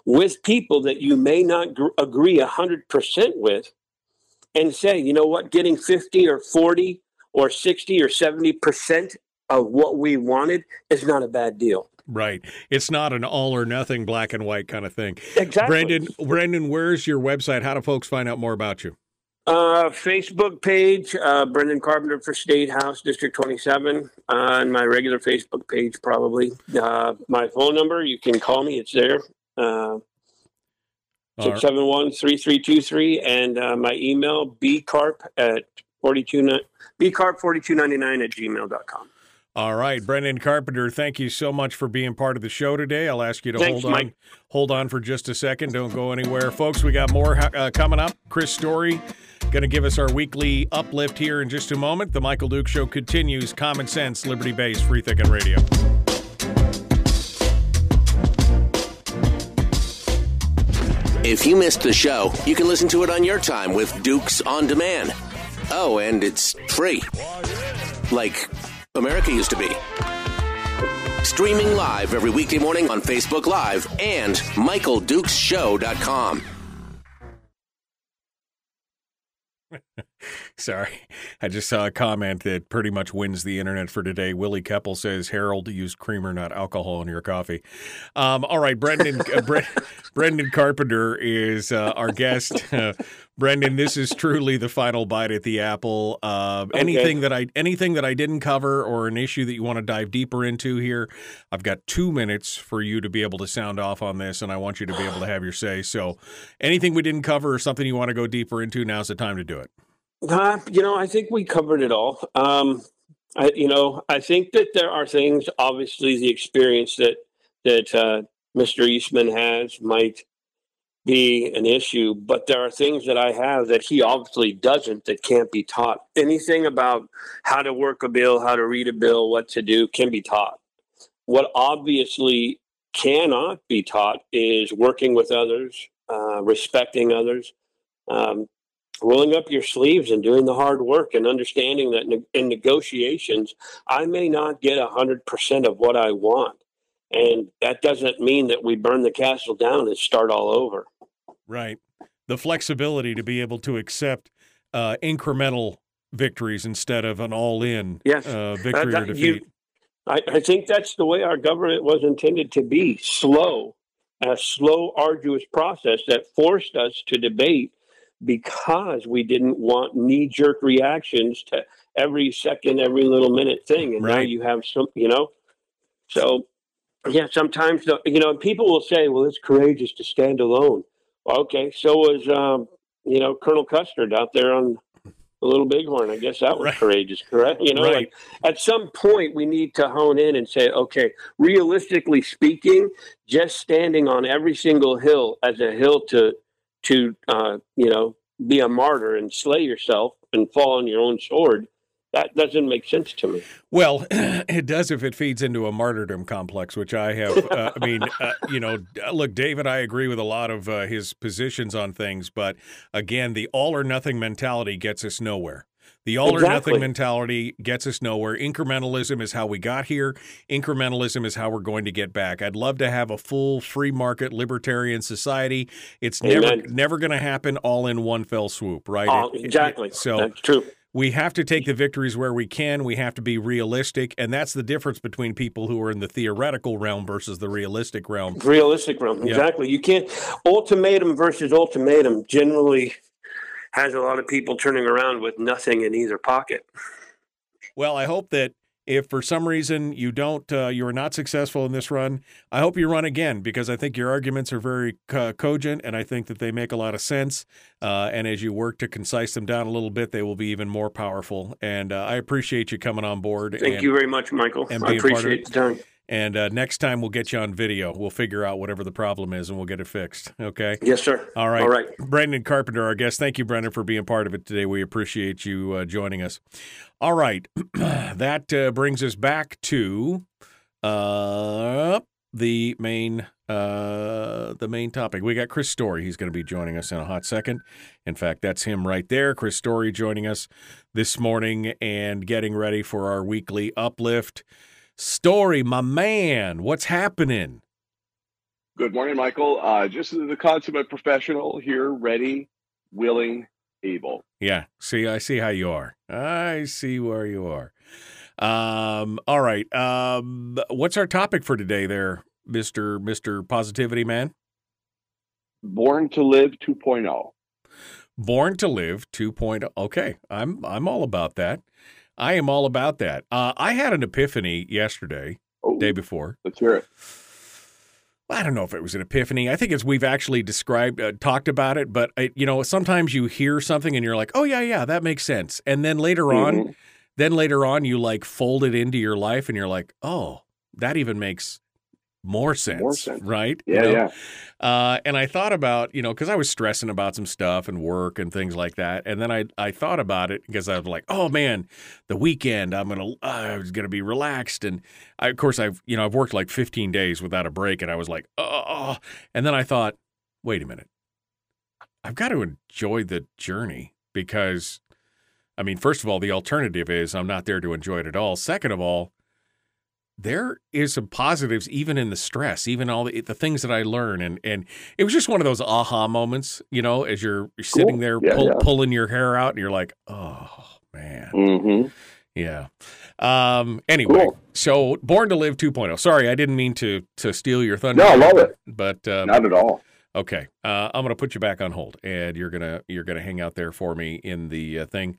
with people that you may not gr- agree 100% with and say, you know what, getting 50 or 40 or 60 or 70% of what we wanted is not a bad deal. Right. It's not an all or nothing black and white kind of thing. Exactly. Brandon, Brandon, where's your website? How do folks find out more about you? Uh, Facebook page, uh, Brendan Carpenter for State House District 27, uh, and my regular Facebook page, probably. Uh, my phone number, you can call me, it's there. Uh, 671 3323, and uh, my email, bcarp at 42, bcarp4299 at gmail.com. All right, Brendan Carpenter, thank you so much for being part of the show today. I'll ask you to Thanks, hold on, Mike. hold on for just a second. Don't go anywhere, folks. We got more uh, coming up. Chris Story going to give us our weekly uplift here in just a moment. The Michael Duke Show continues. Common sense, liberty based, free thinking radio. If you missed the show, you can listen to it on your time with Dukes on Demand. Oh, and it's free. Like America used to be. Streaming live every weekday morning on Facebook Live and MichaelDukesShow.com. Sorry. I just saw a comment that pretty much wins the internet for today. Willie Keppel says, Harold, use creamer, not alcohol in your coffee. Um, all right, Brendan uh, Bre- Brendan Carpenter is uh, our guest. Uh, Brendan, this is truly the final bite at the apple. Uh, Okay. Anything that I anything that I didn't cover or an issue that you want to dive deeper into here, I've got two minutes for you to be able to sound off on this, and I want you to be able to have your say. So, anything we didn't cover or something you want to go deeper into, now's the time to do it. Uh, you know, I think we covered it all. Um, I, you know, I think that there are things. Obviously, the experience that that uh, Mr. Eastman has might be an issue, but there are things that I have that he obviously doesn't that can't be taught. Anything about how to work a bill, how to read a bill, what to do can be taught. What obviously cannot be taught is working with others, uh, respecting others. Um, rolling up your sleeves and doing the hard work and understanding that ne- in negotiations, I may not get 100% of what I want. And that doesn't mean that we burn the castle down and start all over. Right. The flexibility to be able to accept uh, incremental victories instead of an all in Yes. uh, victory or that- you- defeat. I, I think that's the way our government was intended to be slow, a slow, arduous process that forced us to debate because we didn't want knee jerk reactions to every second, every little minute thing. And now you have some, you know, so yeah, sometimes, the, you know, people will say, well, it's courageous to stand alone. Okay. So was, um, you know, Colonel Custer out there on the Little Bighorn. I guess that was Right. courageous, correct? You know, Right. like at some point we need to hone in and say, okay, realistically speaking, just standing on every single hill as a hill to to uh, you know be a martyr and slay yourself and fall on your own sword, that doesn't make sense to me. Well, it does if it feeds into a martyrdom complex, which I have. Uh, I mean, uh, you know, look, David, I agree with a lot of uh, his positions on things, but again, the all or nothing mentality gets us nowhere. The all-or-nothing mentality gets us nowhere. Incrementalism is how we got here. Incrementalism is how we're going to get back. I'd love to have a full free market libertarian society. It's never Amen. never going to happen all in one fell swoop, right? Oh, It- it- exactly. so That's true. we have to take the victories where we can. We have to be realistic, and that's the difference between people who are in the theoretical realm versus the realistic realm. Realistic realm, Yeah. exactly. You can't ultimatum versus ultimatum generally has a lot of people turning around with nothing in either pocket. Well, I hope that if for some reason you don't, uh, you are not successful in this run, I hope you run again because I think your arguments are very co- cogent and I think that they make a lot of sense. Uh, and as you work to concise them down a little bit, they will be even more powerful. And uh, I appreciate you coming on board. Thank and, you very much, Michael. I being part of appreciate it. the time. And uh, next time we'll get you on video. We'll figure out whatever the problem is and we'll get it fixed. Okay. Yes, sir. All right. All right. Brendan Carpenter, our guest. Thank you, Brendan, for being part of it today. We appreciate you uh, joining us. All right. that uh, brings us back to uh, the main uh, the main topic. We got Chris Story. He's going to be joining us in a hot second. In fact, that's him right there. Chris Story joining us this morning and getting ready for our weekly uplift. Story, my man, what's happening? Good morning, Michael. Uh, just the consummate professional here, ready, willing, able. Yeah. See, I see how you are. I see where you are. Um, all right. Um, what's our topic for today there, Mr. Mr. Positivity Man? Born to live oh. 2.0. Born to Live 2.0. Okay. I'm I'm all about that. I am all about that. Uh, I had an epiphany yesterday, day before. Let's hear it. I don't know if it was an epiphany. I think it's we've actually described, uh, talked about it, but uh, you know, sometimes you hear something and you're like, "Oh yeah, yeah, that makes sense," and then later on, Mhm. then later on, you like fold it into your life, and you're like, "Oh, that even makes more sense, sense. right?" Yeah, yeah. Uh, and I thought about, you know, because I was stressing about some stuff and work and things like that, and then I I thought about it because I was like, "Oh man, the weekend, I'm gonna I was gonna be relaxed," and I, of course I've you know I've worked like 15 days without a break, and I was like, "Oh," and then I thought, wait a minute, I've got to enjoy the journey because, I mean, first of all, the alternative is I'm not there to enjoy it at all. Second of all, there is some positives even in the stress, even all the, the things that I learn, and and it was just one of those aha moments, you know, as you're, you're sitting there Yeah, pull, yeah. pulling your hair out, and you're like, oh man, Mm-hmm. yeah. Um. Anyway, so Born to Live 2.0. Sorry, I didn't mean to to steal your thunder. No, I love it. But um, Not at all. Okay, uh, I'm gonna put you back on hold, and you're gonna you're gonna hang out there for me in the uh, thing.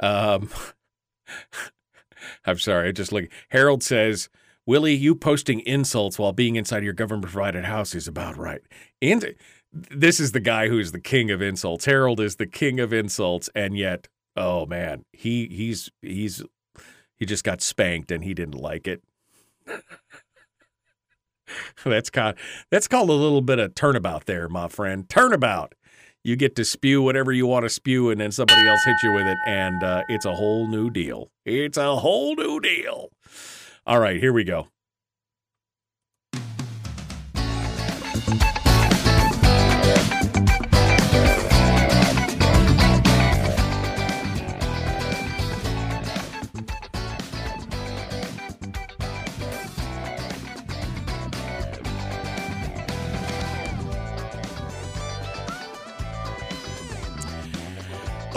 Um, I'm sorry, I just look. Harold says, "Willie, you posting insults while being inside your government-provided house is about right." And this is the guy who is the king of insults. Harold is the king of insults, and yet, oh man, he he's he's he just got spanked, and he didn't like it. That's called that's called a little bit of turnabout there, my friend. Turnabout. You get to spew whatever you want to spew, and then somebody else hits you with it, and uh, it's a whole new deal. It's a whole new deal. All right, here we go.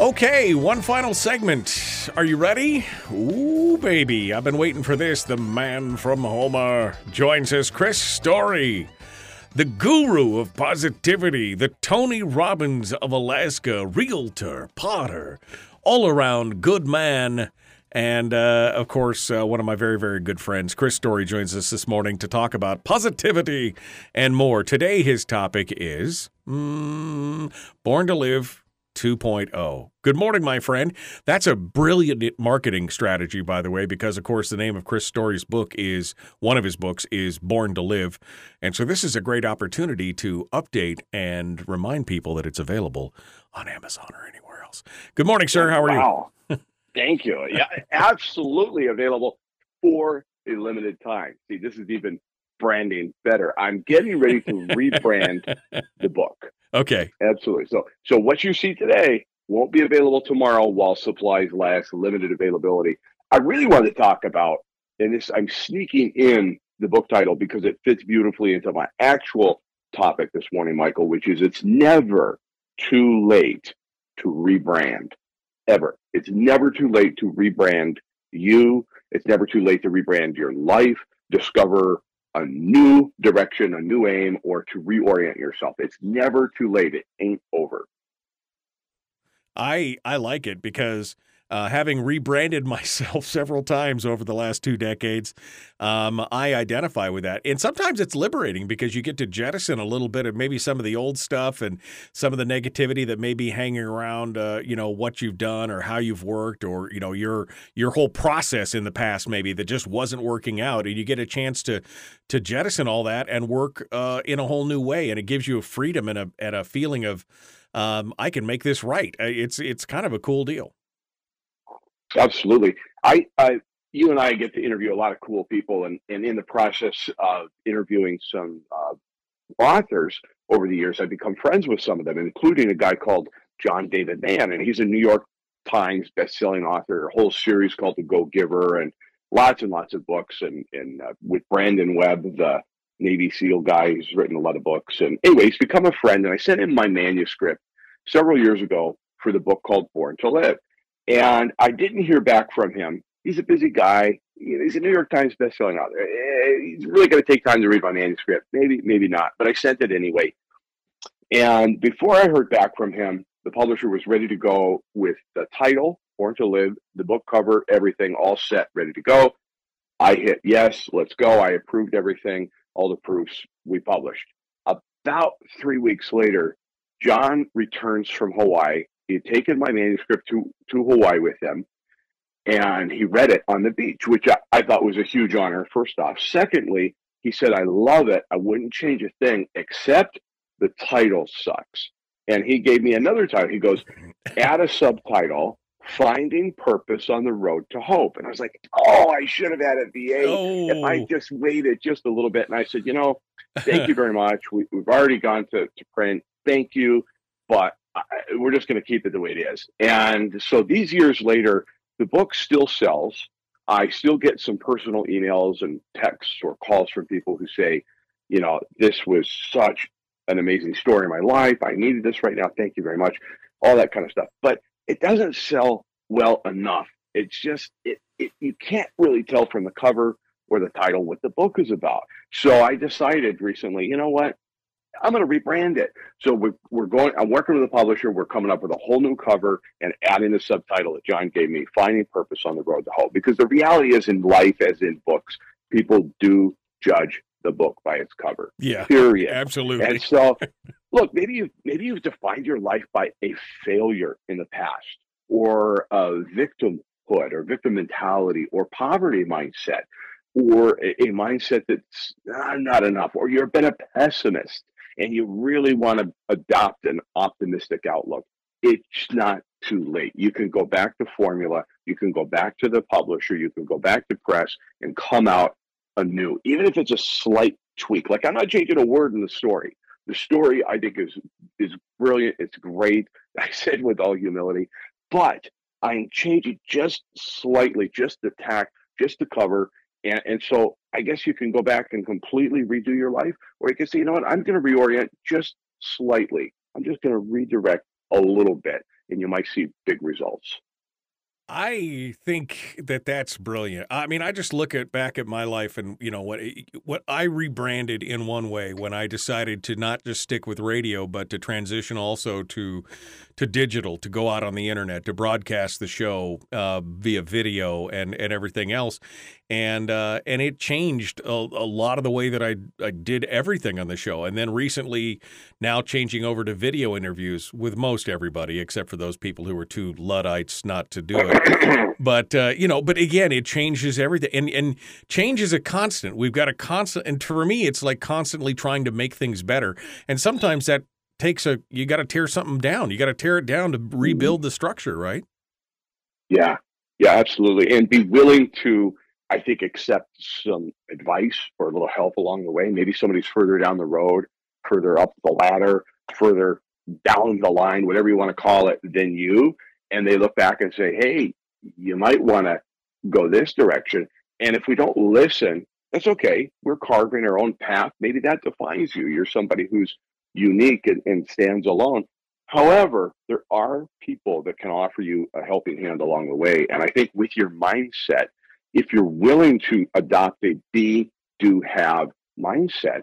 Okay, one final segment. Are you ready? Ooh, baby. I've been waiting for this. The man from Homer joins us, Chris Story, the guru of positivity, the Tony Robbins of Alaska, realtor, potter, all around good man. And uh, of course, uh, one of my very, very good friends, Chris Story, joins us this morning to talk about positivity and more. Today, his topic is mm, Born to Live 2.0. Good morning, my friend. That's a brilliant marketing strategy, by the way, because, of course, the name of Chris Story's book is one of his books is Born to Live. And so this is a great opportunity to update and remind people that it's available on Amazon or anywhere else. Good morning, sir. How are you? Thank you. Yeah, absolutely available for a limited time. See, this is even branding better. I'm getting ready to rebrand the book. Okay. Absolutely. So, so what you see today won't be available tomorrow while supplies last, limited availability. I really want to talk about, and this I'm sneaking in the book title because it fits beautifully into my actual topic this morning, Michael, which is it's never too late to rebrand. Ever. It's never too late to rebrand you. It's never too late to rebrand your life, discover a new direction, a new aim, or to reorient yourself. It's never too late. It ain't over. I I like it because uh, having rebranded myself several times over the last two decades, um, I identify with that. And sometimes it's liberating because you get to jettison a little bit of maybe some of the old stuff and some of the negativity that may be hanging around, uh, you know, what you've done or how you've worked or, you know, your your whole process in the past maybe that just wasn't working out. And you get a chance to to jettison all that and work uh, in a whole new way. And it gives you a freedom and a, and a feeling of, um, I can make this right. Uh, it's it's kind of a cool deal. Absolutely. I, I, you and I get to interview a lot of cool people, and, and in the process of interviewing some uh, authors over the years, I've become friends with some of them, including a guy called John David Mann, and he's a New York Times best-selling author, a whole series called The Go Giver, and lots and lots of books. And, and uh, with Brandon Webb, the Navy SEAL guy, who's written a lot of books. And anyway, he's become a friend, and I sent him my manuscript several years ago for the book called Born to Live. And I didn't hear back from him. He's a busy guy. He's a New York Times bestselling author. Eh, he's really going to take time to read my manuscript. Maybe, maybe not. But I sent it anyway. And before I heard back from him, the publisher was ready to go with the title, Born to Live, the book cover, everything all set, ready to go. I hit yes, let's go. I approved everything, all the proofs we published. About three weeks later, John returns from Hawaii he had taken my manuscript to, to Hawaii with him and he read it on the beach, which I, I thought was a huge honor, first off. Secondly, he said, I love it. I wouldn't change a thing except the title sucks. And he gave me another title. He goes, add a subtitle, Finding Purpose on the Road to Hope. And I was like, oh, I should have added VA oh. if I oh. just waited just a little bit. And I said, you know, thank you very much. We, have already gone to, to print. Thank you. But we're just going to keep it the way it is. And so these years later, the book still sells. I still get some personal emails and texts or calls from people who say, you know, this was such an amazing story in my life. I needed this right now. Thank you very much. All that kind of stuff. But it doesn't sell well enough. It's just, it, it you can't really tell from the cover or the title what the book is about. So I decided recently, you know what? I'm going to rebrand it. So we're, we're going, I'm working with a publisher. We're coming up with a whole new cover and adding the subtitle that John gave me, Finding Purpose on the Road to Hope. Because the reality is in life, as in books, people do judge the book by its cover. Yeah. Period. Absolutely. And so, look, maybe you've, maybe you've defined your life by a failure in the past or a victimhood or victim mentality or poverty mindset or a, a mindset that's ah, not enough or you've been a pessimist and you really want to adopt an optimistic outlook, it's not too late. You can go back to formula, you can go back to the publisher, you can go back to press and come out anew, even if it's a slight tweak. Like I'm not changing a word in the story. The story I think is is brilliant. It's great. I said with all humility, but I'm changing just slightly, just the tack, just the cover, and, and so I guess you can go back and completely redo your life, or you can say, you know what, I'm going to reorient just slightly. I'm just going to redirect a little bit, and you might see big results. I think that that's brilliant. I mean, I just look at back at my life and you know what what I rebranded in one way when I decided to not just stick with radio but to transition also to to digital, to go out on the internet, to broadcast the show uh, via video and and everything else, and uh, and it changed a, a, lot of the way that I I did everything on the show. And then recently, now changing over to video interviews with most everybody except for those people who were too luddites not to do it. but uh, you know, but again, it changes everything, and and change is a constant. We've got a constant, and for me, it's like constantly trying to make things better. And sometimes that takes a you got to tear something down. You got to tear it down to rebuild the structure, right? Yeah, yeah, absolutely, and be willing to. I think accept some advice or a little help along the way. Maybe somebody's further down the road, further up the ladder, further down the line, whatever you want to call it, than you. And they look back and say, hey, you might want to go this direction. And if we don't listen, that's okay. We're carving our own path. Maybe that defines you. You're somebody who's unique and, and stands alone. However, there are people that can offer you a helping hand along the way. And I think with your mindset, if you're willing to adopt a be, do, have mindset,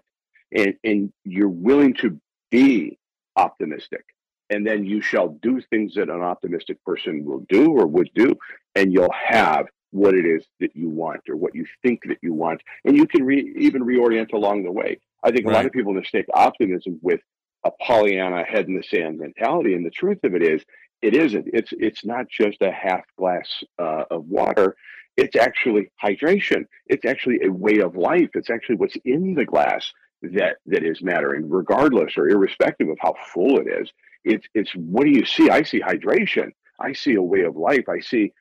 and, and you're willing to be optimistic, and then you shall do things that an optimistic person will do or would do, and you'll have what it is that you want or what you think that you want. And you can re- even reorient along the way. I think right. a lot of people mistake optimism with a Pollyanna head in the sand mentality. And the truth of it is, it isn't. It's it's not just a half glass uh, of water. It's actually hydration. It's actually a way of life. It's actually what's in the glass that that is mattering, regardless or irrespective of how full it is. It's it's what do you see? I see hydration. I see a way of life. I see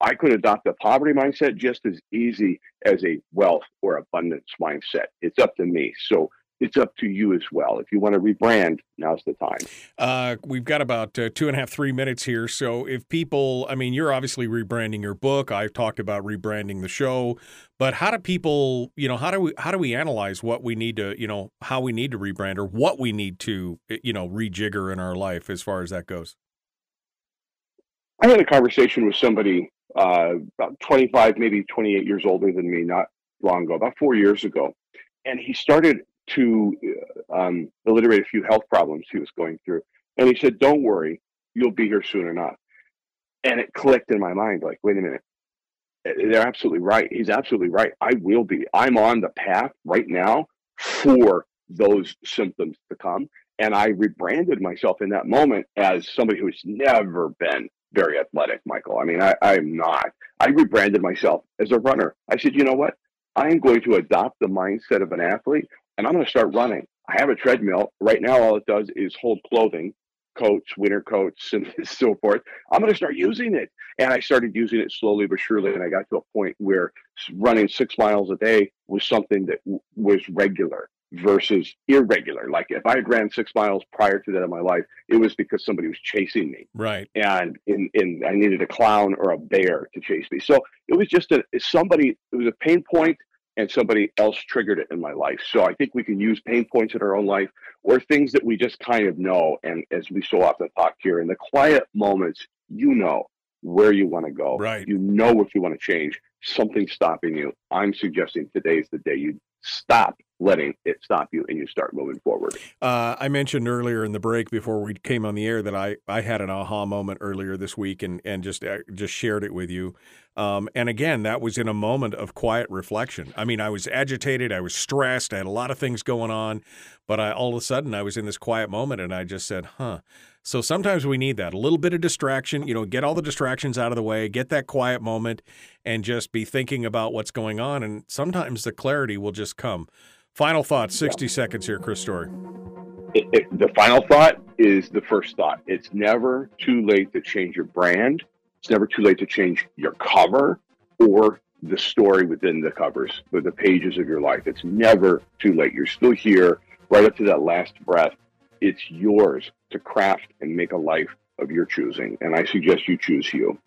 I could adopt a poverty mindset just as easy as a wealth or abundance mindset. It's up to me. So it's up to you as well. If you want to rebrand, now's the time. Uh, we've got about uh, two and a half, three minutes here. So if people, I mean, you're obviously rebranding your book. I've talked about rebranding the show, but how do people, you know, how do we how do we analyze what we need to, you know, how we need to rebrand or what we need to, you know, rejigger in our life as far as that goes? I had a conversation with somebody uh, about 25, maybe 28 years older than me, not long ago, about four years ago, and he started to uh, um, alliterate a few health problems he was going through. And he said, Don't worry, you'll be here soon enough. And it clicked in my mind like, wait a minute. Eh, they're absolutely right. He's absolutely right. I will be. I'm on the path right now for those symptoms to come. And I rebranded myself in that moment as somebody who's never been very athletic, Michael. I mean, I, I'm not. I rebranded myself as a runner. I said, you know what? I am going to adopt the mindset of an athlete and I'm going to start running. I have a treadmill. Right now, all it does is hold clothing, coats, winter coats, and so forth. I'm going to start using it. And I started using it slowly but surely. And I got to a point where running six miles a day was something that w- was regular versus irregular. Like if I had ran six miles prior to that in my life, it was because somebody was chasing me. Right. And in, in I needed a clown or a bear to chase me. So it was just a somebody, it was a pain point and somebody else triggered it in my life. So I think we can use pain points in our own life or things that we just kind of know. And as we so often talk here, in the quiet moments, you know where you want to go. Right. You know what you want to change. Something's stopping you. I'm suggesting today is the day you stop letting it stop you and you start moving forward. Uh, I mentioned earlier in the break before we came on the air that I, I had an aha moment earlier this week and, and just uh, just shared it with you. Um, and again, that was in a moment of quiet reflection. I mean, I was agitated, I was stressed, I had a lot of things going on, but I, all of a sudden I was in this quiet moment and I just said, huh. So sometimes we need that a little bit of distraction, you know, get all the distractions out of the way, get that quiet moment, and just be thinking about what's going on. And sometimes the clarity will just come. Final thoughts, 60 seconds here, Chris Story. It, it, the final thought is the first thought. It's never too late to change your brand. It's never too late to change your cover or the story within the covers, with the pages of your life. It's never too late. You're still here right up to that last breath it's yours to craft and make a life of your choosing. And I suggest you choose you.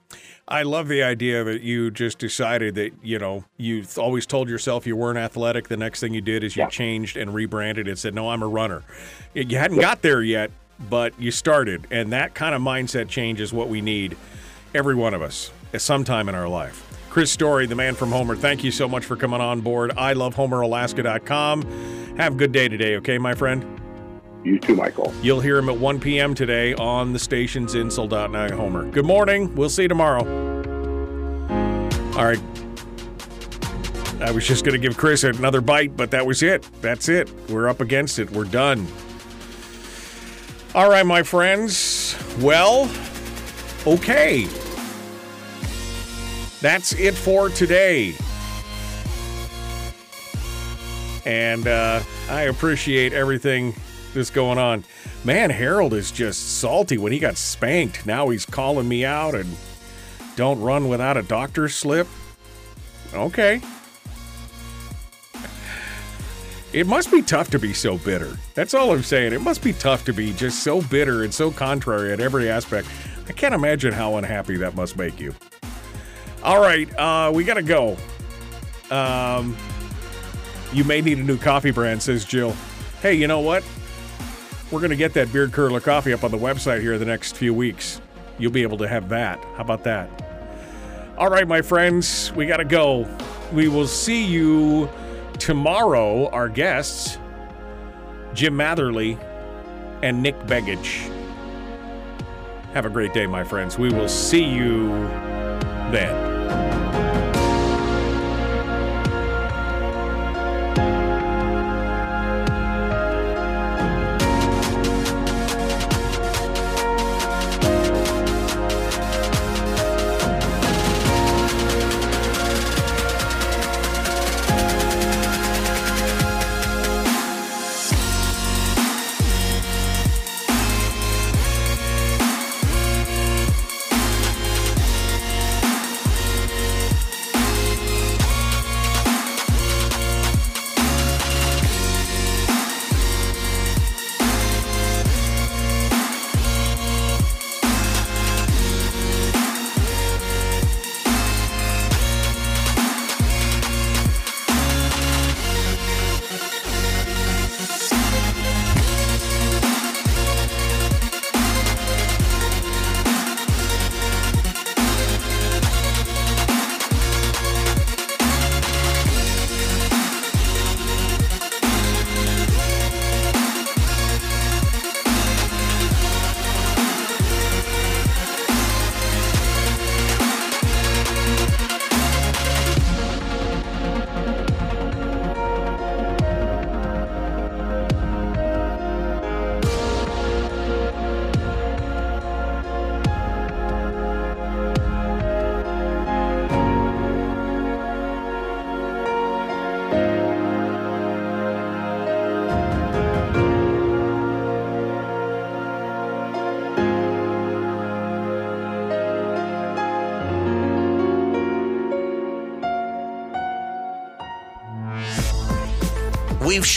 I love the idea that you just decided that, you know, you always told yourself you weren't athletic. The next thing you did is you yeah. changed and rebranded and said, no, I'm a runner. You hadn't got there yet, but you started. And that kind of mindset change is what we need, every one of us, at some time in our life. Chris Story, the man from Homer, thank you so much for coming on board. I love HomerAlaska.com. Have a good day today, okay, my friend? You too, Michael. You'll hear him at 1 p.m. today on the station's Insult Night Homer. Good morning. We'll see you tomorrow. All right. I was just going to give Chris another bite, but that was it. That's it. We're up against it. We're done. All right, my friends. Well, okay. That's it for today. And uh, I appreciate everything this going on. Man, Harold is just salty when he got spanked. Now he's calling me out and don't run without a doctor's slip. Okay. It must be tough to be so bitter. That's all I'm saying. It must be tough to be just so bitter and so contrary at every aspect. I can't imagine how unhappy that must make you. All right, uh, we gotta go. Um, you may need a new coffee brand, says Jill. Hey, you know what? We're going to get that beard curler coffee up on the website here in the next few weeks. You'll be able to have that. How about that? All right, my friends, we got to go. We will see you tomorrow. Our guests, Jim Matherly and Nick Begich. Have a great day, my friends. We will see you then.